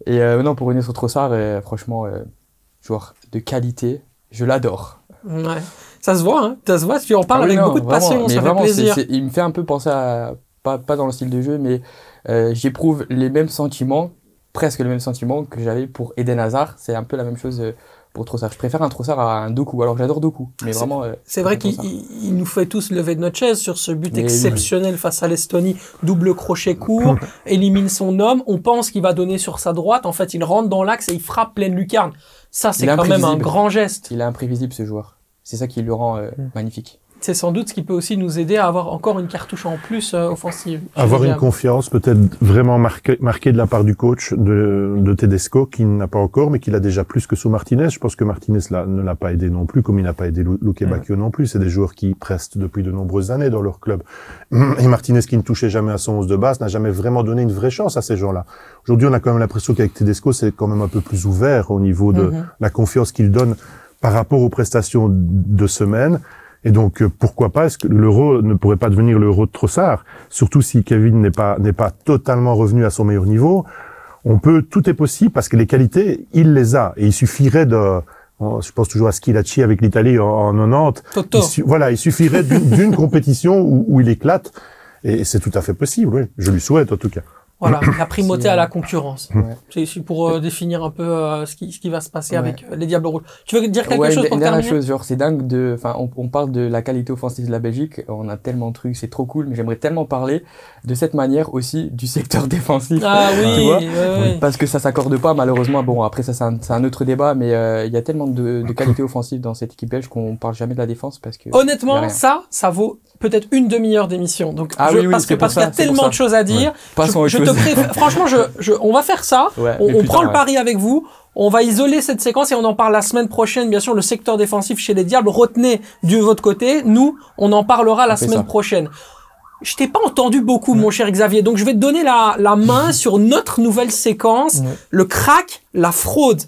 Et euh, non, pour revenir sur Trossard, euh, franchement, euh, joueur de qualité, je l'adore. Ouais. Ça se voit, hein. Ça se voit. Tu en parles Ah oui, avec non, beaucoup de passion. Ça vraiment, fait plaisir. il me fait un peu penser à, pas, pas dans le style de jeu, mais euh, j'éprouve les mêmes sentiments, presque les mêmes sentiments que j'avais pour Eden Hazard. C'est un peu la même chose euh, pour Trossard. Je préfère un Trossard à un Doku. Alors j'adore Doku, mais C'est- vraiment. euh, C'est vrai qu'il nous fait tous lever de notre chaise sur ce but Mais oui. exceptionnel face à l'Estonie. Double crochet court, élimine son homme. On pense qu'il va donner sur sa droite. En fait, il rentre dans l'axe et il frappe pleine lucarne. Ça, c'est quand même un grand geste. Il est imprévisible ce joueur. C'est ça qui le rend euh, Mm. magnifique. C'est sans doute ce qui peut aussi nous aider à avoir encore une cartouche en plus euh, offensive. Avoir une confiance peut-être vraiment marquée, marquée de la part du coach de, de Tedesco, qui n'a pas encore, mais qui l'a déjà plus que sous Martinez. Je pense que Martinez là, ne l'a pas aidé non plus, comme il n'a pas aidé Lu- Luque Bacchio non plus. C'est des joueurs qui prestent depuis de nombreuses années dans leur club. Et Martinez, qui ne touchait jamais à son 11 de base, n'a jamais vraiment donné une vraie chance à ces gens-là. Aujourd'hui, on a quand même l'impression qu'avec Tedesco, c'est quand même un peu plus ouvert au niveau de Mhm. la confiance qu'il donne par rapport aux prestations de semaine. Et donc, euh, pourquoi pas Est-ce que l'euro ne pourrait pas devenir l'euro de Trossard? Surtout si Kevin n'est pas n'est pas totalement revenu à son meilleur niveau. On peut, tout est possible parce que les qualités, il les a. Et il suffirait de, je pense toujours à Schilacci avec l'Italie en, en 90. Toto. Il voilà, il suffirait d'une d'une compétition où, où il éclate. Et c'est tout à fait possible, oui. Je lui souhaite en tout cas. Voilà, la primauté à la concurrence. Ouais. C'est pour euh, définir un peu euh, ce, qui, ce qui va se passer Ouais. avec euh, les Diables Rouges. Tu veux dire quelque Ouais, chose pour dernière terminer? chose, genre c'est dingue de, enfin on, on parle de la qualité offensive de la Belgique, on a tellement de trucs, c'est trop cool, mais j'aimerais tellement parler de cette manière aussi du secteur défensif. Ah Tu oui, vois? ouais, ouais. Parce que ça s'accorde pas malheureusement. Bon après ça c'est un, c'est un autre débat, mais euh, il y a tellement de, de qualité offensive dans cette équipe belge qu'on parle jamais de la défense parce que. Honnêtement, ça, ça vaut peut-être une demi-heure d'émission. Donc, Ah je- oui, oui, parce que parce qu'il y a tellement de choses à dire. Je, je te. Préfère- franchement, je, je, on va faire ça. Ouais, On, prend tard, le ouais. pari avec vous. On va isoler cette séquence et on en parle la semaine prochaine. Bien sûr, le secteur défensif chez les Diables. Retenez de votre côté. Nous, on en parlera la On semaine ça. prochaine. Je t'ai pas entendu beaucoup, mon cher Xavier. Donc, je vais te donner la, la main sur notre nouvelle séquence, le crack, la fraude.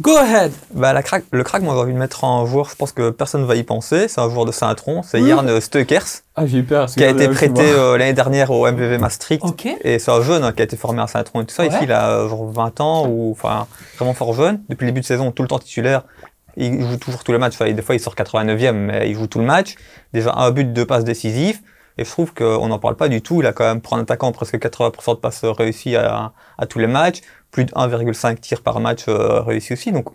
Go ahead. Bah, la crack, le crack, moi, j'ai envie de mettre en joueur, je pense que personne va y penser. C'est un joueur de Saint-Tron, c'est. Jarn Stökers, Ah, j'ai eu peur. qui a été prêté euh, l'année dernière au MVV Maastricht. Et c'est un jeune hein, qui a été formé à Saint-Tron et tout ça. Ouais. Ici, il a euh, genre 20 ans ou enfin vraiment fort jeune. Depuis le début de saison, tout le temps titulaire. Il joue toujours tous les matchs. Enfin, des fois, il sort 89e, mais il joue tout le match. Déjà un but, deux passes décisives. Et je trouve qu'on n'en parle pas du tout. Il a quand même, pour un attaquant, presque 80% de passes réussies à, à tous les matchs. Plus de 1,5 tirs par match euh, réussis aussi. Donc,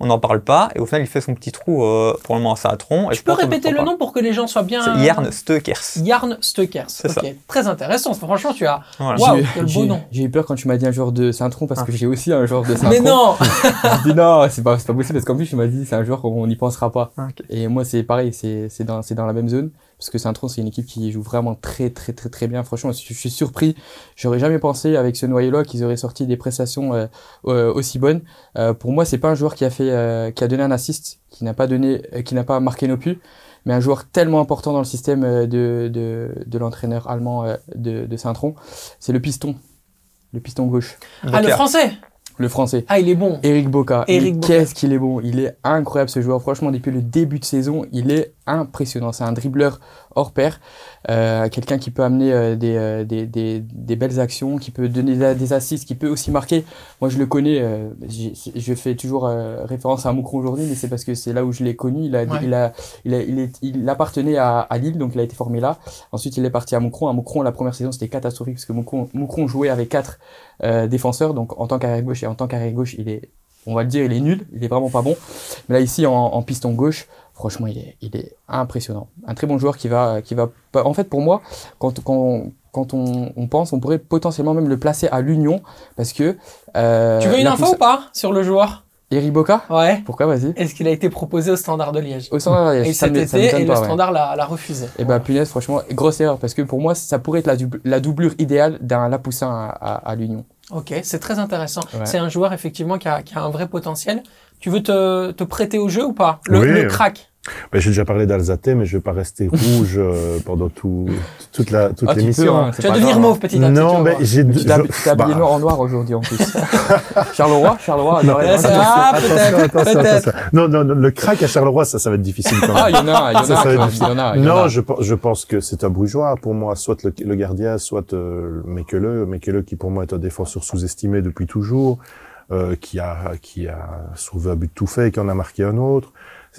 on n'en parle pas. Et au final, il fait son petit trou euh, pour le moment à Saint-Tron. Et Tu je peux répéter le nom pour que les gens soient bien. C'est Jarn Stökers. Jarn Stökers. C'est Ok. ça. Très intéressant. Franchement, tu as. Voilà. Waouh, J'ai- quel beau nom. J'ai eu peur quand tu m'as dit un joueur de Saint-Tron parce que j'ai aussi un joueur de Saint-Tron. Mais non. Je dis non, c'est pas, c'est pas possible parce qu'en plus, tu m'as dit c'est un joueur qu'on n'y pensera pas. Ah. Et moi, c'est pareil, c'est, c'est dans, c'est dans la même zone. Parce que Saint-Tron, c'est une équipe qui joue vraiment très, très, très, très bien. Franchement, je, je suis surpris. J'aurais jamais pensé avec ce noyau-là qu'ils auraient sorti des prestations euh, euh, aussi bonnes. Euh, pour moi, c'est pas un joueur qui a fait, euh, qui a donné un assist, qui n'a pas donné, qui n'a pas marqué nos buts, mais un joueur tellement important dans le système de, de, de l'entraîneur allemand de, de Saint-Tron. C'est le piston. Le piston gauche. Ah, le Boca. français. Le français. Ah, il est bon. Eric Boca. Eric. Qu'est-ce qu'il est bon. Il est incroyable ce joueur. Franchement, depuis le début de saison, il est impressionnant. C'est un dribbleur hors pair. Euh, Quelqu'un qui peut amener euh, des, euh, des, des, des belles actions, qui peut donner des- des assists, qui peut aussi marquer. Moi, je le connais. je fais toujours référence à Moucron aujourd'hui, mais c'est parce que c'est là où je l'ai connu. Il, a, Ouais. il, a, il, a, il, est, il appartenait à, à Lille, donc il a été formé là. Ensuite, il est parti à Moucron. À Moucron, la première saison, c'était catastrophique parce que Moucron, Moucron jouait avec quatre défenseurs. Donc, en tant qu'arrière gauche et en tant qu'arrière gauche, il est, on va le dire, il est nul. Il est vraiment pas bon. Mais là, ici, en, en piston gauche, franchement, il est, il est impressionnant. Un très bon joueur qui va, qui va, en fait, pour moi, quand, quand, quand on, on pense, on pourrait potentiellement même le placer à l'Union parce que. Euh, tu veux une info pousse- ou pas sur le joueur? Eric Boca? Ouais. Pourquoi? Vas-y. Est-ce qu'il a été proposé au Standard de Liège? Au standard, Et ça cet me- ça été, et le. Standard l'a l'a refusé. Et bah, punaise, franchement, grosse erreur parce que pour moi, ça pourrait être la, dub- la doublure idéale d'un Lapoussin à, à, à l'Union. Ok, c'est très intéressant. Ouais. C'est un joueur effectivement qui a, qui a un vrai potentiel. Tu veux te, te prêter au jeu ou pas? Le, Oui. le crack. Ben, j'ai déjà parlé d'Alzate, mais je vais pas rester rouge euh, pendant tout, toute la, toute Ah, l'émission. hein, c'est Tu vas devenir hein. mauve petit à petit. non, mais j'ai tu t'es je- habillé bah, noir en noir aujourd'hui en plus. Charleroi Charleroi non, non, ah, peut-être, peut-être. Non, non, non, le crack à Charleroi, ça, ça va être difficile quand même. Ah, il y en a, il y en a, Ça, ça y en a, non, je, je pense que c'est un brugeois pour moi, soit le, le gardien, soit euh, Mekele. Mekele qui pour moi est un défenseur sous-estimé depuis toujours, euh, qui a qui a sauvé un but tout fait et qui en a marqué un autre.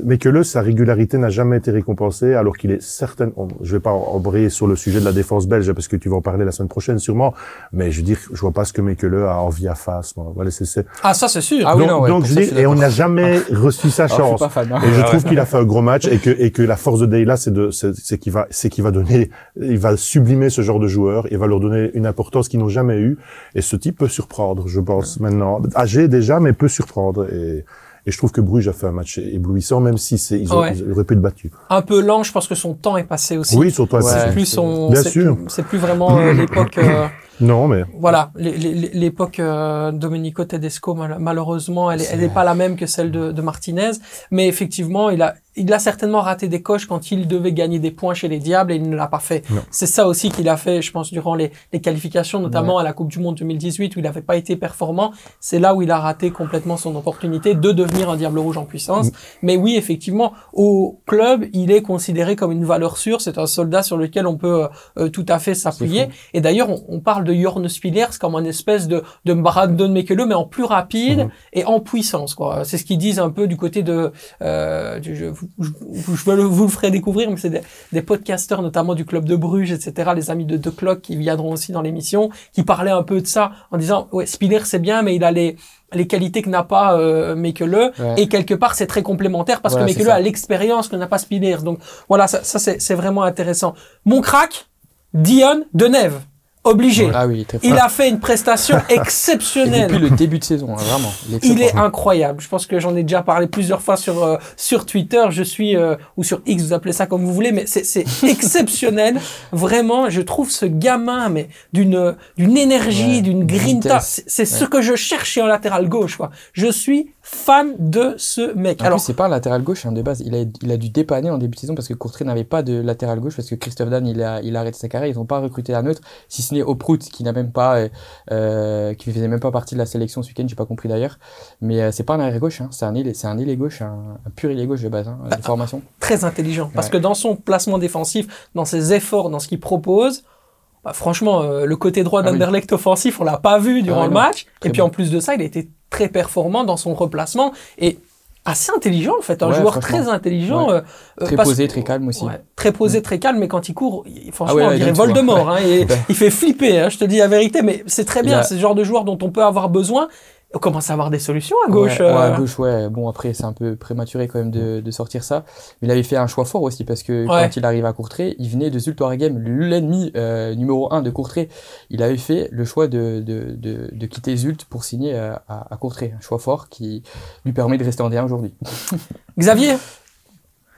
Mekele, sa régularité n'a jamais été récompensée, alors qu'il est certain. on- Je vais pas embrayer sur le sujet de la défense belge parce que tu vas en parler la semaine prochaine sûrement, mais je veux dire, je vois pas ce que Mekele a envie à face. Moi. Voilà, c'est, c'est- Ah, ça c'est sûr. Ah oui, donc, non, ouais, donc je ça, dis, je et on n'a jamais reçu sa Alors, je suis chance. pas fan. hein. Et je Ah trouve qu'il a fait un gros match et que, et que la force de Deyla, c'est de, c'est, c'est qu'il va, c'est qu'il va donner, il va sublimer ce genre de joueurs, il va leur donner une importance qu'ils n'ont jamais eue. Et ce type peut surprendre, je pense, maintenant. Âgé déjà, mais peut surprendre. Et, et je trouve que Bruges a fait un match éblouissant, même si c'est, ils, Ouais. ils auraient pu être battus. Un peu lent, je pense que son temps est passé aussi. Oui, surtout à Ouais. c'est Sissi. plus son. Bien c'est- sûr. C'est plus vraiment euh, l'époque. euh, Non, mais voilà, l'é- l'é- l'époque euh, Domenico Tedesco, mal- malheureusement, elle est, elle est pas la même que celle de, de Martinez. Mais effectivement, il a, il a certainement raté des coches quand il devait gagner des points chez les Diables et il ne l'a pas fait. C'est ça aussi qu'il a fait, je pense, durant les, les qualifications, notamment à la Coupe du Monde 2018 où il n'avait pas été performant. C'est là où il a raté complètement son opportunité de devenir un Diable Rouge en puissance. Mais oui, effectivement, au club, il est considéré comme une valeur sûre. C'est un soldat sur lequel on peut euh, euh, tout à fait s'appuyer. Et d'ailleurs, on, on parle de Jorn Spielers comme un espèce de, de Brandon Mekele, mais en plus rapide Mhm. et en puissance. C'est ce qu'ils disent un peu du côté de... Euh, du- je, je vous le ferai découvrir, mais c'est des, des podcasteurs, notamment du club de Bruges, etc., les amis de De Clock qui viendront aussi dans l'émission, qui parlaient un peu de ça en disant, ouais, Spiller c'est bien, mais il a les les qualités que n'a pas euh, Mekele Ouais. et quelque part c'est très complémentaire parce que Mekele a l'expérience que n'a pas Spiller donc voilà ça, ça c'est c'est vraiment intéressant mon crack Dion Deneuve obligé Ah oui, il a fait une prestation Et exceptionnelle depuis le début de saison, hein, vraiment. Il est, incroyable. Je pense que j'en ai déjà parlé plusieurs fois sur euh, sur Twitter. Je suis euh, ou sur X, vous appelez ça comme vous voulez, mais c'est c'est exceptionnel. Vraiment, je trouve ce gamin mais d'une d'une énergie, Ouais, d'une une grinta. C'est ce que je cherche un latéral gauche. Quoi. Je suis fan de ce mec. En Alors, c'est pas un latéral gauche hein, de base. Il a, il a dû dépanner en début de saison parce que Courtrai n'avait pas de latéral gauche parce que Christophe Dan il a, il a arrêté sa carrière. Ils n'ont pas recruté un autre, si ce n'est Oprout qui n'a même pas, euh, euh, qui faisait même pas partie de la sélection ce week-end. J'ai pas compris d'ailleurs. Mais euh, c'est pas un arrière gauche. Hein. C'est un ailier, c'est un ailier gauche, un, un pur ailier gauche de base, hein, de formation. très intelligent. Parce Ouais. que dans son placement défensif, dans ses efforts, dans ce qu'il propose, bah, franchement, euh, le côté droit Ah oui. d'Anderlecht offensif, on l'a pas vu durant Ah le match. Très et puis bon. en plus de ça, il a été très performant dans son replacement et assez intelligent en fait. Un Ouais, joueur très intelligent. Ouais. euh, euh, Très parce- posé, très calme aussi. Ouais, très posé, très calme, mais quand il court, il- franchement, Ah on il dirait hein. Voldemort. hein, et il fait flipper, hein, je te dis la vérité, mais c'est très bien. a- C'est le genre de joueur dont on peut avoir besoin. On commence à avoir des solutions à gauche. Ouais, ouais, euh, à gauche, ouais. Bon, après, c'est un peu prématuré quand même de, de sortir ça. Mais il avait fait un choix fort aussi parce que Ouais. quand il arrive à Courtrai, il venait de Zulte Waregem, l'ennemi euh, numéro un de Courtrai. Il avait fait le choix de, de, de, de quitter Zulte pour signer euh, à, à Courtrai. Un choix fort qui lui permet de rester en D1 aujourd'hui. Xavier,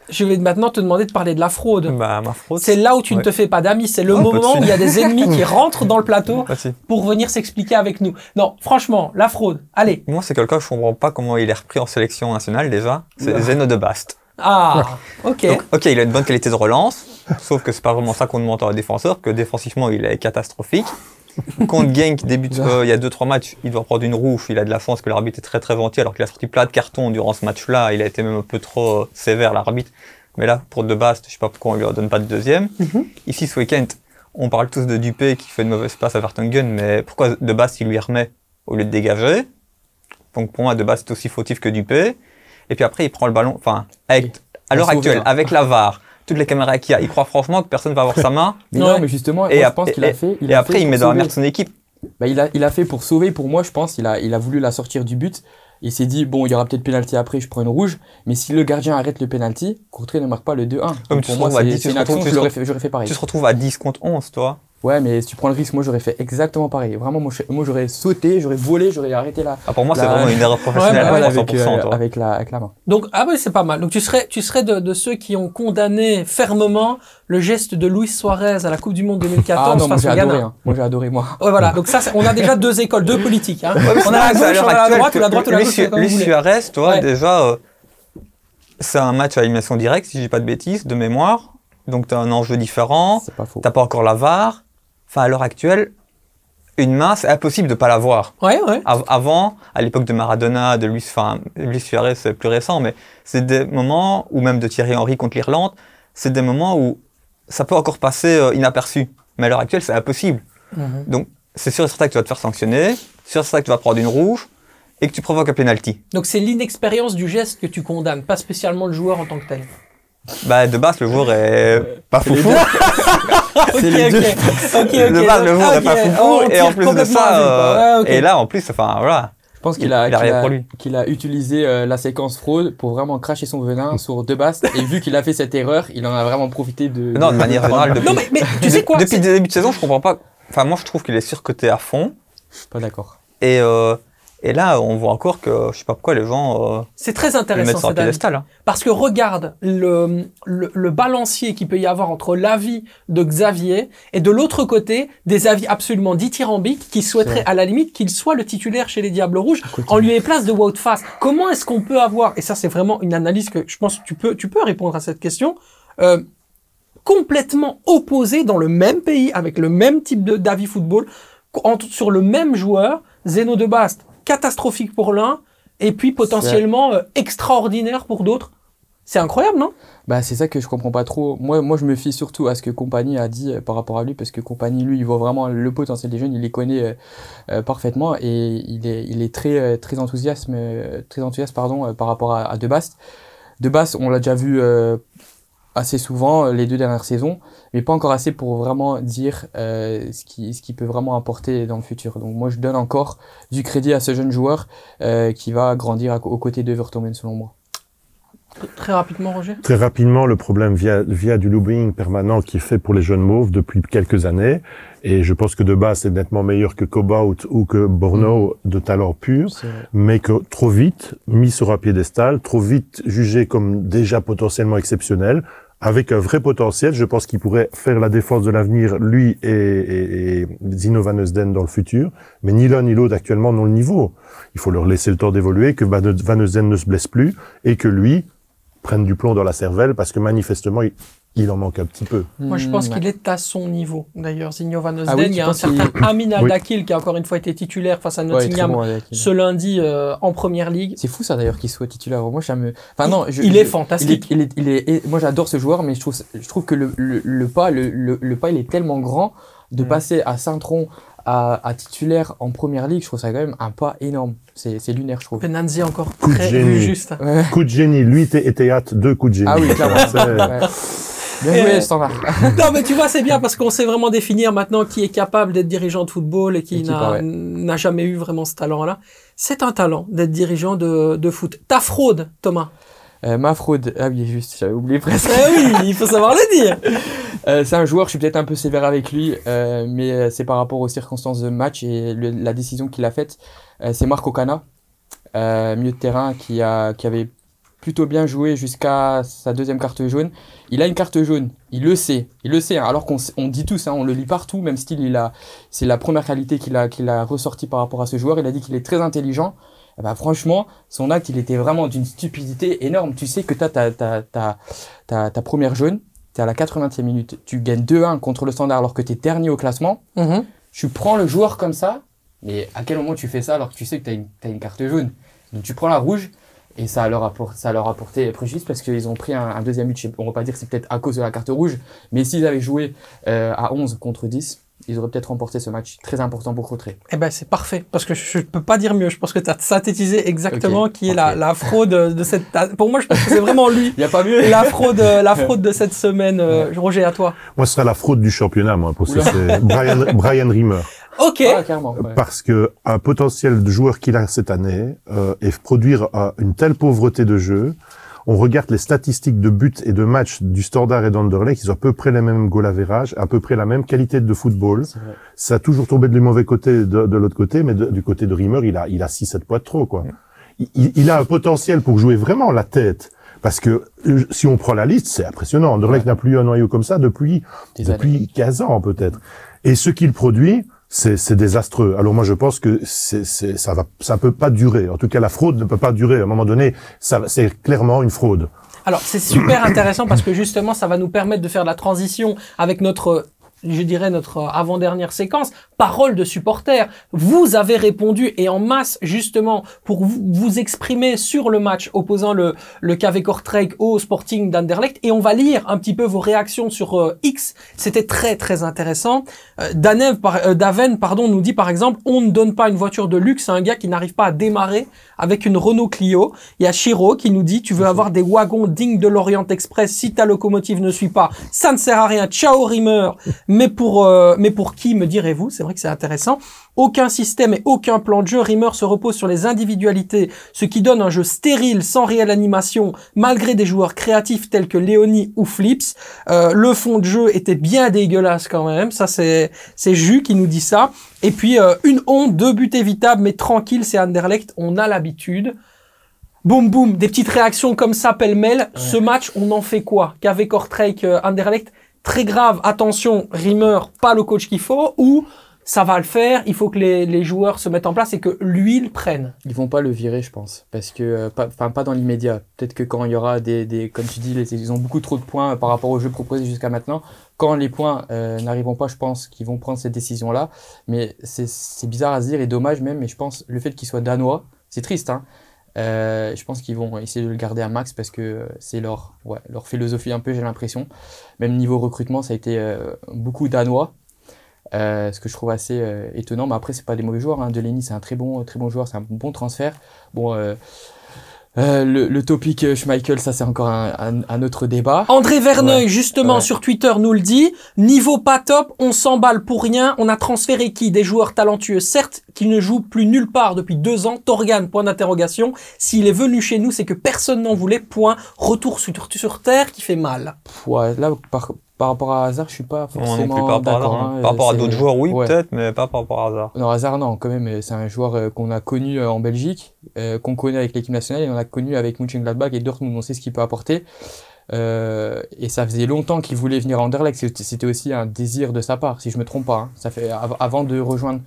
je vais maintenant te demander de parler de la fraude. Bah, ma fraude. C'est là où tu ne te fais pas d'amis. C'est le Oh, de moment où il y a des ennemis qui rentrent dans le plateau pour venir s'expliquer avec nous. Non, franchement, la fraude. Allez. Moi, c'est quelqu'un que je comprends pas comment il est repris en sélection nationale déjà. C'est. Zeno de Bast. Ah, ok. Donc, ok, il a une bonne qualité de relance, sauf que c'est pas vraiment ça qu'on demande à un défenseur, que défensivement, il est catastrophique. Contre Genk, débute euh, il y a 2-3 matchs, il doit prendre une rouge, il a de la chance que l'arbitre est très très gentil, alors qu'il a sorti plein de cartons durant ce match-là, il a été même un peu trop euh, sévère, l'arbitre. Mais là, pour De Bast, je sais pas pourquoi on lui donne pas de deuxième. Mhm. Ici, ce week-end, on parle tous de Dupé qui fait une mauvaise passe à Vertonghen, mais pourquoi De Bast, il lui remet au lieu de dégager? Donc pour moi, De Bast est aussi fautif que Dupé. Et puis après, il prend le ballon, enfin, avec, à l'heure actuelle, là. avec la VAR, toutes les caméras qu'il y a, il croit franchement que personne va avoir sa main. Mais Ouais. non, mais justement, Et moi, ap- je pense qu'il et- a fait. Il et a après, fait il met dans la merde son équipe. Bah, il, a, il a fait pour sauver, pour moi, je pense. Il a, il a voulu la sortir du but. Il s'est dit, bon, il y aura peut-être pénalty après, je prends une rouge. Mais si le gardien arrête le pénalty, Courtrai ne marque pas le 2-1. Donc, mais tu moi, à c'est 10, c'est tu une action, tu je fait, j'aurais fait pareil. Tu te retrouves à 10 contre 11, toi. Ouais, mais si tu prends le risque, moi, j'aurais fait exactement pareil. Vraiment, moi, moi, j'aurais sauté, j'aurais volé, j'aurais arrêté la, Ah, pour moi, c'est vraiment une erreur professionnelle Ouais, balle à avec, 100%, euh, toi. avec, la, avec la main. Donc, ah ouais, c'est pas mal. Donc, tu serais, tu serais de, de ceux qui ont condamné fermement le geste de Luis Suarez à la Coupe du Monde 2014 Ah non, moi, face j'ai au Ghana. adoré. Hein. Moi, j'ai adoré, moi. Ouais, voilà. Donc ça, on a déjà deux écoles, deux politiques. Hein. Ouais, on a la gauche, on a la droite, ou la droite, ou la Luis gauche, Su- comme vous Luis. Suarez, toi, Ouais. déjà, euh, c'est un match à élimination directe, si je dis pas de bêtises, de mémoire. Donc, tu as un enjeu différent. C'est pas faux. T'as pas encore la VAR. Enfin, à l'heure actuelle, une main, c'est impossible de pas la voir. Ouais, ouais. Av- Avant, à l'époque de Maradona, de Luis, enfin, Luis Suarez, c'est plus récent, mais c'est des moments, ou même de Thierry Henry contre l'Irlande, c'est des moments où ça peut encore passer euh, inaperçu. Mais à l'heure actuelle, c'est impossible. Mhm. C'est sûr et certain que tu vas te faire sanctionner, sûr et certain que tu vas prendre une rouge, et que tu provoques un penalty. Donc c'est l'inexpérience du geste que tu condamnes, pas spécialement le joueur en tant que tel. Bah, de base, le joueur est pas C'est les foufou. ok, ok, ok, ok. De base, le joueur Ah, est pas Oh, on et en plus de ça, euh, et là, en plus, enfin, voilà. Je pense qu'il Il- a, il a a, pour lui. qu'il a utilisé euh, la séquence fraude pour vraiment cracher son venin sur Debast. et vu qu'il a fait cette erreur, il en a vraiment profité de. Non, de manière générale, depuis, Non mais, mais tu sais quoi depuis le début de saison, je comprends pas. Enfin, moi, je trouve qu'il est surcoté à fond. Je suis pas d'accord. Et, euh, et là, on voit encore que, je sais pas pourquoi, les gens euh, C'est très intéressant sur cette piédestal. Hein. Parce que regarde le, le, le balancier qu'il peut y avoir entre l'avis de Xavier et de l'autre côté des avis absolument dithyrambiques qui souhaiteraient à la limite qu'il soit le titulaire chez les Diables Rouges en lieu et place de Wout Fass. Comment est-ce qu'on peut avoir, et ça c'est vraiment une analyse que je pense que tu peux, tu peux répondre à cette question, euh, complètement opposé dans le même pays avec le même type d'avis football entre- sur le même joueur, Zeno de Bast, catastrophique pour l'un et puis potentiellement euh, extraordinaire pour d'autres. C'est incroyable, non? Bah, c'est ça que je comprends pas trop. Moi, moi, je me fie surtout à ce que Compagnie a dit euh, par rapport à lui, parce que Compagnie, lui, il voit vraiment le potentiel des jeunes, il les connaît euh, parfaitement et il est, il est très, très enthousiaste, très enthousiaste, pardon, par rapport à, à Debast. Debast, on l'a déjà vu euh, assez souvent euh, les deux dernières saisons, mais pas encore assez pour vraiment dire euh, ce qui, ce qui peut vraiment apporter dans le futur. Donc, moi, je donne encore du crédit à ce jeune joueur euh, qui va grandir à- aux côtés de Vertonghen, selon moi. Très rapidement, Roger. Très rapidement, le problème via, via du lobbying permanent qui est fait pour les jeunes mauves depuis quelques années. Et je pense que de base, c'est nettement meilleur que Cobalt ou que Borno de talent pur. Mais que trop vite mis sur un piédestal, trop vite jugé comme déjà potentiellement exceptionnel, avec un vrai potentiel. Je pense qu'il pourrait faire la défense de l'avenir, lui et, Zino Van Eusden dans le futur. Mais ni l'un ni l'autre actuellement n'ont le niveau. Il faut leur laisser le temps d'évoluer, que Van Van Eusden ne se blesse plus et que lui prenne du plomb dans la cervelle parce que manifestement, il, il en manque un petit peu. Moi, je pense Hmm, qu'il est à son niveau. D'ailleurs, Zinho Van Ah oui, il y a un certain Amin Oui. Al-Dakil qui a encore une fois été titulaire face à Ouais, Nottingham bon ce lundi euh, en première ligue. C'est fou ça d'ailleurs qu'il soit titulaire. Moi, me. Enfin non, je- il je- est fantastique. Il est, il est, il est- et moi j'adore ce joueur, mais je trouve, je trouve que le, le, le pas, le, le, le pas, il est tellement grand de Mm. passer à Saint-Tron à, à titulaire en première ligue. Je trouve ça quand même un pas énorme. C'est, c'est lunaire, je trouve. Benanzi encore Coup de très génie. juste. Ouais. Coup de génie, lui et et Théâtre, deux coups de génie. Ah oui, clairement. Bien joué, standard. non, mais tu vois, c'est bien parce qu'on sait vraiment définir maintenant qui est capable d'être dirigeant de football et qui n'a jamais eu vraiment ce talent-là. C'est un talent d'être dirigeant de, de foot. Ta fraude, Thomas. Euh, ma fraude, ah oui, juste, j'avais oublié presque. Eh oui, il faut savoir le dire. Euh, c'est un joueur, je suis peut-être un peu sévère avec lui, euh, mais c'est par rapport aux circonstances de match et le- la décision qu'il a faite. C'est Marco Cana, milieu de terrain, qui, a, qui avait plutôt bien joué jusqu'à sa deuxième carte jaune. Il a une carte jaune, il le sait, il le sait, hein, alors qu'on on dit tous, hein, on le lit partout, même style, il a, c'est la première qualité qu'il a, qu'il a ressorti par rapport à ce joueur. Il a dit qu'il est très intelligent. Ben, franchement, son acte, il était vraiment d'une stupidité énorme. Tu sais que tu as ta, ta, ta, ta, ta première jaune, tu es à la 80e minute, tu gagnes 2-1 contre le standard alors que tu es dernier au classement. Mhm. Tu prends le joueur comme ça, mais à quel moment tu fais ça alors que tu sais que tu as une, une carte jaune? Donc tu prends la rouge et ça leur a, porté préjudice parce qu'ils ont pris un, deuxième but. On va pas dire que c'est peut-être à cause de la carte rouge, mais s'ils avaient joué euh, à 11 contre 10, ils auraient peut-être remporté ce match très important pour Cotteret. Eh ben, c'est parfait, parce que je ne peux pas dire mieux. Je pense que tu as synthétisé exactement qui est la, fraude de cette... Pour moi, je pense que c'est vraiment lui. Il n'y a pas mieux La fraude, la fraude de cette semaine. Euh, Roger, à toi. Moi, ce sera la fraude du championnat, moi, pour ça, c'est Brian, Brian Rimmer. Ok. Ah, ouais. Parce que un potentiel de joueur qu'il a cette année euh, et produire euh, une telle pauvreté de jeu, on regarde les statistiques de buts et de matchs du Standard et d'Anderlecht, ils ont à peu près les mêmes goal average, à peu près la même qualité de football. Ça a toujours tombé du mauvais côté de, de l'autre côté, mais de- du côté de Rimmer, il a il a 6-7 points de trop quoi. Il, a un potentiel pour jouer vraiment la tête. Parce que euh, si on prend la liste, c'est impressionnant. Anderlecht n'a plus eu un noyau comme ça depuis Des années. depuis 15 ans peut-être. Et ce qu'il produit, c'est désastreux. Alors moi je pense que ça va ça peut pas durer. En tout cas la fraude ne peut pas durer. À un moment donné, c'est clairement une fraude. Alors, c'est super intéressant parce que justement, ça va nous permettre de faire la transition avec notre, je dirais, notre avant-dernière séquence, parole de supporters. Vous avez répondu et en masse, justement, pour vous, exprimer sur le match opposant le, le KV Kortrijk au Sporting d'Anderlecht. Et on va lire un petit peu vos réactions sur euh, X. C'était très, très intéressant. Euh, Danev, par- euh, Daven, pardon, nous dit par exemple, on ne donne pas une voiture de luxe à un gars qui n'arrive pas à démarrer avec une Renault Clio. Il y a Chiro qui nous dit, tu veux avoir des wagons dignes de l'Orient Express si ta locomotive ne suit pas, ça ne sert à rien. Ciao Rimmer. Mais pour, euh, mais pour qui me direz-vous? C'est vrai que c'est intéressant. Aucun système et aucun plan de jeu. Rimmer se repose sur les individualités, ce qui donne un jeu stérile, sans réelle animation, malgré des joueurs créatifs tels que Léonie ou Flips. Euh, le fond de jeu était bien dégueulasse quand même. Ça, c'est c'est Jus qui nous dit ça. Et puis, euh, une honte, deux buts évitables, mais tranquille, c'est Anderlecht. On a l'habitude. Boum, boum, des petites réactions comme ça, pêle-mêle. Ce match, on en fait quoi? Qu'avec Kortrijk, euh, Anderlecht? Très grave, attention, Rimmer, pas le coach qu'il faut, ou ça va le faire, il faut que les, les joueurs se mettent en place et que l'huile prenne. Ils vont pas le virer, je pense, parce que, euh, pas, enfin, pas dans l'immédiat. Peut-être que quand il y aura des, des, comme tu dis, ils ont beaucoup trop de points par rapport au jeu proposé jusqu'à maintenant. Quand les points euh, n'arriveront pas, je pense qu'ils vont prendre cette décision-là. Mais c'est bizarre à se dire et dommage même. Mais je pense le fait qu'ils soient danois, c'est triste. Hein. Euh, je pense qu'ils vont essayer de le garder à max parce que euh, c'est leur, ouais, leur philosophie un peu, j'ai l'impression. Même niveau recrutement, ça a été euh, beaucoup danois. Euh, ce que je trouve assez euh, étonnant, mais après c'est pas des mauvais joueurs. Hein. Delaney c'est un très bon, très bon joueur, c'est un bon transfert. Bon, euh, euh, le, le topic euh, Schmeichel, ça c'est encore un, un, un autre débat. André Verneuil, Ouais. justement, Ouais. sur Twitter, nous le dit. Niveau pas top, on s'emballe pour rien. On a transféré qui? Des joueurs talentueux, certes, qui ne jouent plus nulle part depuis deux ans. Torgan, point d'interrogation. S'il est venu chez nous, c'est que personne n'en voulait. Point. Retour sur, sur terre qui fait mal. Ouais, là, par, par rapport à Hazard, je suis pas Moi non forcément plus par rapport à d'accord. Hein. hein. Par rapport à C'est- d'autres joueurs, oui, ouais. peut-être, mais pas par rapport à Hazard. Non, Hazard, non, quand même, euh, c'est un joueur euh, qu'on a connu euh, en Belgique, qu'on connaît avec l'équipe nationale et on a connu avec Mönchengladbach et Dortmund, on sait ce qu'il peut apporter. Euh, et ça faisait longtemps qu'il voulait venir à Anderlecht. C'était aussi un désir de sa part, si je me trompe pas. hein. Ça fait av- avant de rejoindre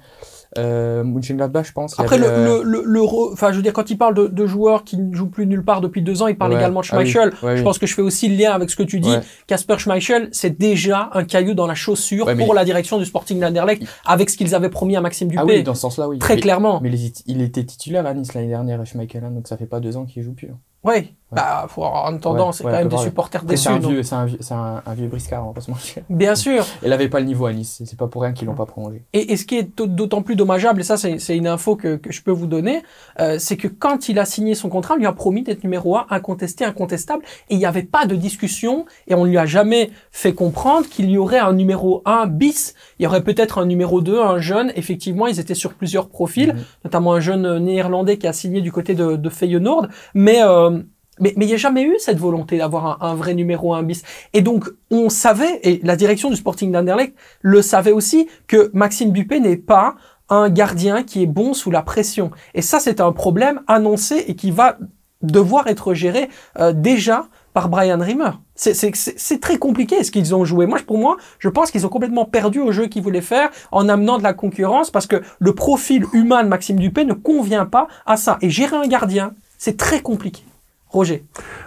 euh, Mönchengladbach, je pense. il Après, avait, le, euh, le, le, le enfin, je veux dire, quand il parle de, de joueurs qui ne jouent plus nulle part depuis deux ans, il parle Ouais. également de Ah oui. Schmeichel. Ouais, je oui. pense que je fais aussi le lien avec ce que tu dis. Ouais. Casper Schmeichel, c'est déjà un caillou dans la chaussure pour la direction du Sporting d'Anderlecht, avec ce qu'ils avaient promis à Maxime Dupé. Ah oui, dans ce sens-là, oui. Très Mais- clairement. Mais les- il était titulaire à Nice l'année dernière, Schmeichel, hein, donc ça fait pas deux ans qu'il joue plus. hein. Oui. Bah, faut- en attendant, Ouais, c'est ouais, quand même des supporters déçus. C'est un, donc. vieux, c'est un, vieux- c'est un, un vieux briscard, on va pas se mentir. Bien sûr. Il avait pas le niveau à Nice, c'est- pas pour rien qu'ils l'ont pas prolongé. Et, et ce qui est d'aut- d'autant plus dommageable, et ça c'est c'est une info que, que je peux vous donner, euh, c'est que quand il a signé son contrat, on lui a promis d'être numéro un, incontesté, incontestable, et il n'y avait pas de discussion, et on lui a jamais fait comprendre qu'il y aurait un numéro 1 bis, il y aurait peut-être un numéro 2, un jeune, effectivement ils étaient sur plusieurs profils, Mhm. notamment un jeune euh, néerlandais qui a signé du côté de, de Feyenoord, mais... euh, mais il n'y a jamais eu cette volonté d'avoir un, vrai numéro 1 bis. Et donc, on savait, et la direction du Sporting d'Anderlecht le savait aussi, que Maxime Dupé n'est pas un gardien qui est bon sous la pression. Et ça, c'est un problème annoncé et qui va devoir être géré euh, déjà par Brian Rimmer. C'est- très compliqué ce qu'ils ont joué. Moi, pour moi, je pense qu'ils ont complètement perdu au jeu qu'ils voulaient faire en amenant de la concurrence parce que le profil humain de Maxime Dupé ne convient pas à ça. Et gérer un gardien, c'est très compliqué.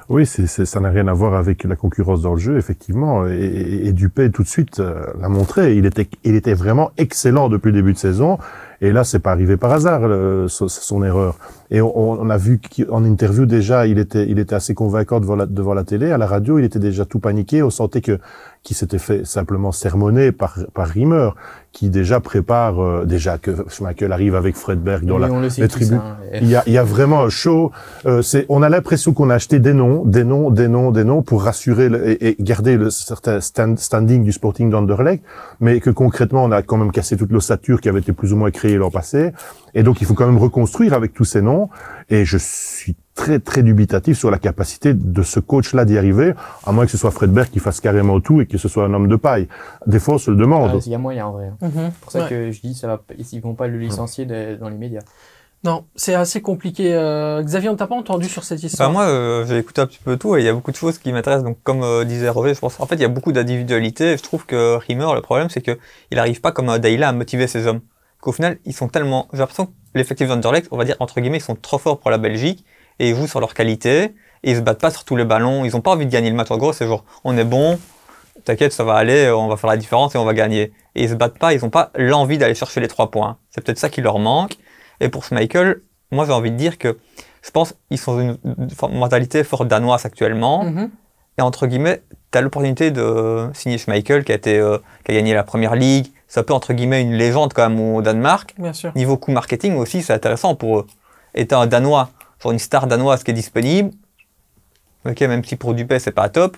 Oui, c'est- ça n'a rien à voir avec la concurrence dans le jeu, effectivement. Et, et, et Dupé, tout de suite, euh, l'a montré. Il était, il était vraiment excellent depuis le début de saison. Et là, c'est pas arrivé par hasard, le- son, son erreur. Et on, on a vu qu'en interview déjà, il était, il était assez convaincant devant la, devant la télé. À la radio, il était déjà tout paniqué. On sentait que qu'il s'était fait simplement sermonner par, par Rimmer, qui déjà prépare, euh, déjà que Schmeichel arrive avec Fredberg dans Oui, la, tous, tribunes. hein. Il y a, il y a vraiment un show. Euh, c'est, on a l'impression qu'on a acheté des noms, des noms, des noms, des noms pour rassurer le- et, et garder le certain stand- standing du Sporting d'Anderlecht, mais que concrètement on a quand même cassé toute l'ossature qui avait été plus ou moins créée l'an passé. Et donc il faut quand même reconstruire avec tous ces noms. Et je suis très très dubitatif sur la capacité de ce coach-là d'y arriver, à moins que ce soit Fredberg qui fasse carrément tout et que ce soit un homme de paille. Des fois on se le demande. Ah, Il y a moyen en vrai. hein. Mhm. C'est pour ça Ouais. que je dis, ça va, ils vont pas le licencier de- dans les médias. Non, c'est assez compliqué. Euh, Xavier, on t'a pas entendu sur cette Bah, histoire moi, euh, j'ai écouté un petit peu tout et il y a beaucoup de choses qui m'intéressent. Donc, comme euh, disait Roger, je pense, en fait, il y a beaucoup d'individualité. Je trouve que Rimmer, le problème, c'est que il arrive pas comme un Daila à motiver ses hommes. Qu'au final, ils sont tellement, j'ai l'impression que l'effectif d'Anderlecht, on va dire, entre guillemets, ils sont trop forts pour la Belgique et ils jouent sur leur qualité et ils se battent pas sur tous les ballons. Ils ont pas envie de gagner le match. En gros, c'est genre, on est bon, t'inquiète, ça va aller, on va faire la différence et on va gagner. Et ils se battent pas, ils ont pas l'envie d'aller chercher les trois points. C'est peut-être ça qui leur manque. Et pour Schmeichel, moi, j'ai envie de dire que je pense qu'ils sont dans une mentalité fort danoise actuellement. Mhm. Et entre guillemets, tu as l'opportunité de signer Schmeichel qui a, été, euh, qui a gagné la première ligue. C'est un peu entre guillemets une légende quand même au Danemark. Bien sûr. Niveau coût marketing aussi, c'est intéressant pour eux. Étant un Danois, genre une star danoise qui est disponible, ok, même si pour Dupé c'est pas top,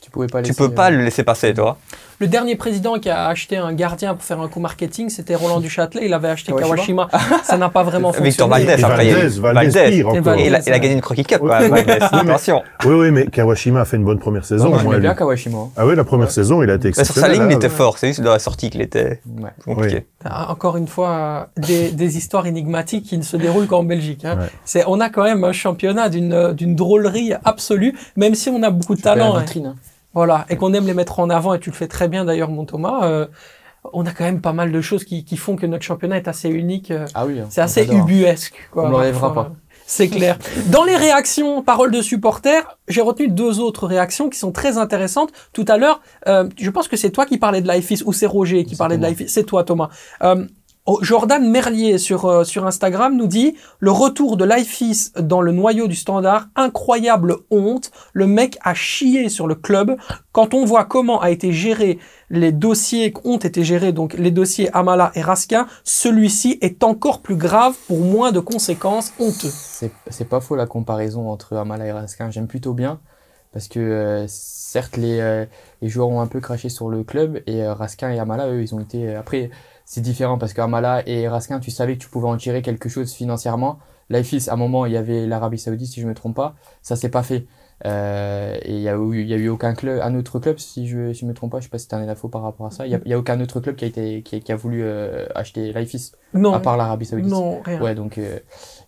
Tu pouvais pas tu peux pas euh, le laisser passer, tu vois. Le dernier président qui a acheté un gardien pour faire un coup marketing, c'était Roland Duchâtelet. Il avait acheté Kawashima. Kawashima. Ça n'a pas vraiment fonctionné. Victor Valdez, après, Valdez, Valdez, Valdez. pire encore. Valdez. Et il a, il a gagné une Croquis Cup. Valdez. Attention. Oui, oui, mais Kawashima a fait une bonne première saison. Non, moi, lui. bien Kawashima. Ah oui, la première saison, il a été Mais sur exceptionnel. sa ligne, il hein. était fort. C'est juste dans la sortie qu'il était Ouais. compliqué. Ah, Encore une fois, des, des histoires énigmatiques qui ne se déroulent qu'en Belgique. Hein. Ouais. C'est, on a quand même un championnat d'une, d'une drôlerie absolue, même si on a beaucoup de talent. hein. Voilà, et qu'on aime les mettre en avant, et tu le fais très bien d'ailleurs, mon Thomas. euh, on a quand même pas mal de choses qui, qui font que notre championnat est assez unique. euh, Ah oui. hein, c'est assez ubuesque. Quoi, On l'enlèvera parfois. pas. C'est clair. Dans les réactions, paroles de supporters, j'ai retenu deux autres réactions qui sont très intéressantes. Tout à l'heure, euh, je pense que c'est toi qui parlais de l'IFIS ou c'est Roger qui parlait de l'IFIS. C'est toi, Thomas. Euh, Jordan Merlier sur, euh, sur Instagram nous dit le retour de l'IFIS dans le noyau du standard, incroyable honte. Le mec a chié sur le club. Quand on voit comment a été géré les dossiers qu'ont été gérés, donc les dossiers Amala et Raskin, celui-ci est encore plus grave pour moins de conséquences honteux. C'est pas faux la comparaison entre Amala et Raskin. J'aime plutôt bien parce que euh, certes les, euh, les joueurs ont un peu craché sur le club et Raskin et Amala eux ils ont été après c'est différent parce qu'Amala et Raskin tu savais que tu pouvais en tirer quelque chose financièrement. L'IFIS à un moment il y avait l'Arabie Saoudite si je me trompe pas ça s'est pas fait. Euh, et il y a eu a aucun club un autre club si je si je me trompe pas je sais pas si t'as une info par rapport à ça il y a, aucun autre club qui a été qui, a- qui a voulu euh, acheter l'IFIS Non, à part l'Arabie Saoudite. non, rien. Ouais, donc euh,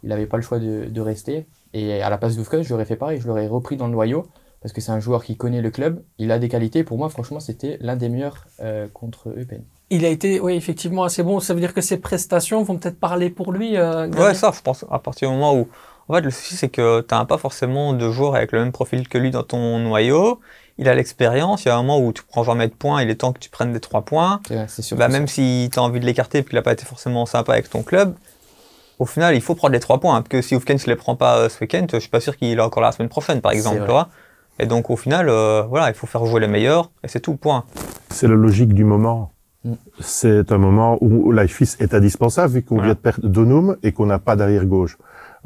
il n'avait pas le choix de, de rester. Et à la place d'Oufkon, je l'aurais fait pareil, je l'aurais repris dans le noyau. parce que c'est un joueur qui connaît le club, il a des qualités. Pour moi, franchement, c'était l'un des meilleurs contre Eupen. Il a été, oui, effectivement, assez bon. Ça veut dire que ses prestations vont peut-être parler pour lui. Euh, Ouais, ça, je pense, à partir du moment où. En fait, le souci, c'est que tu n'as pas forcément de joueur avec le même profil que lui dans ton noyau. Il a l'expérience. Il y a un moment où tu prends jamais de points. Il est temps que tu prennes des trois points. Sûr. Bah, même si tu as envie de l'écarter et qu'il n'a pas été forcément sympa avec ton club, au final, il faut prendre les trois points. Parce que si Oufkens ne les prend pas euh, ce week-end, je suis pas sûr qu'il est encore là la semaine prochaine, par exemple. vrai. tu vois. Et donc, au final, euh, voilà, il faut faire jouer les meilleurs. Et c'est tout, point. C'est la logique du moment. C'est un moment où Lifeis est indispensable vu qu'on Voilà. vient de perdre Donum et qu'on n'a pas d'arrière gauche.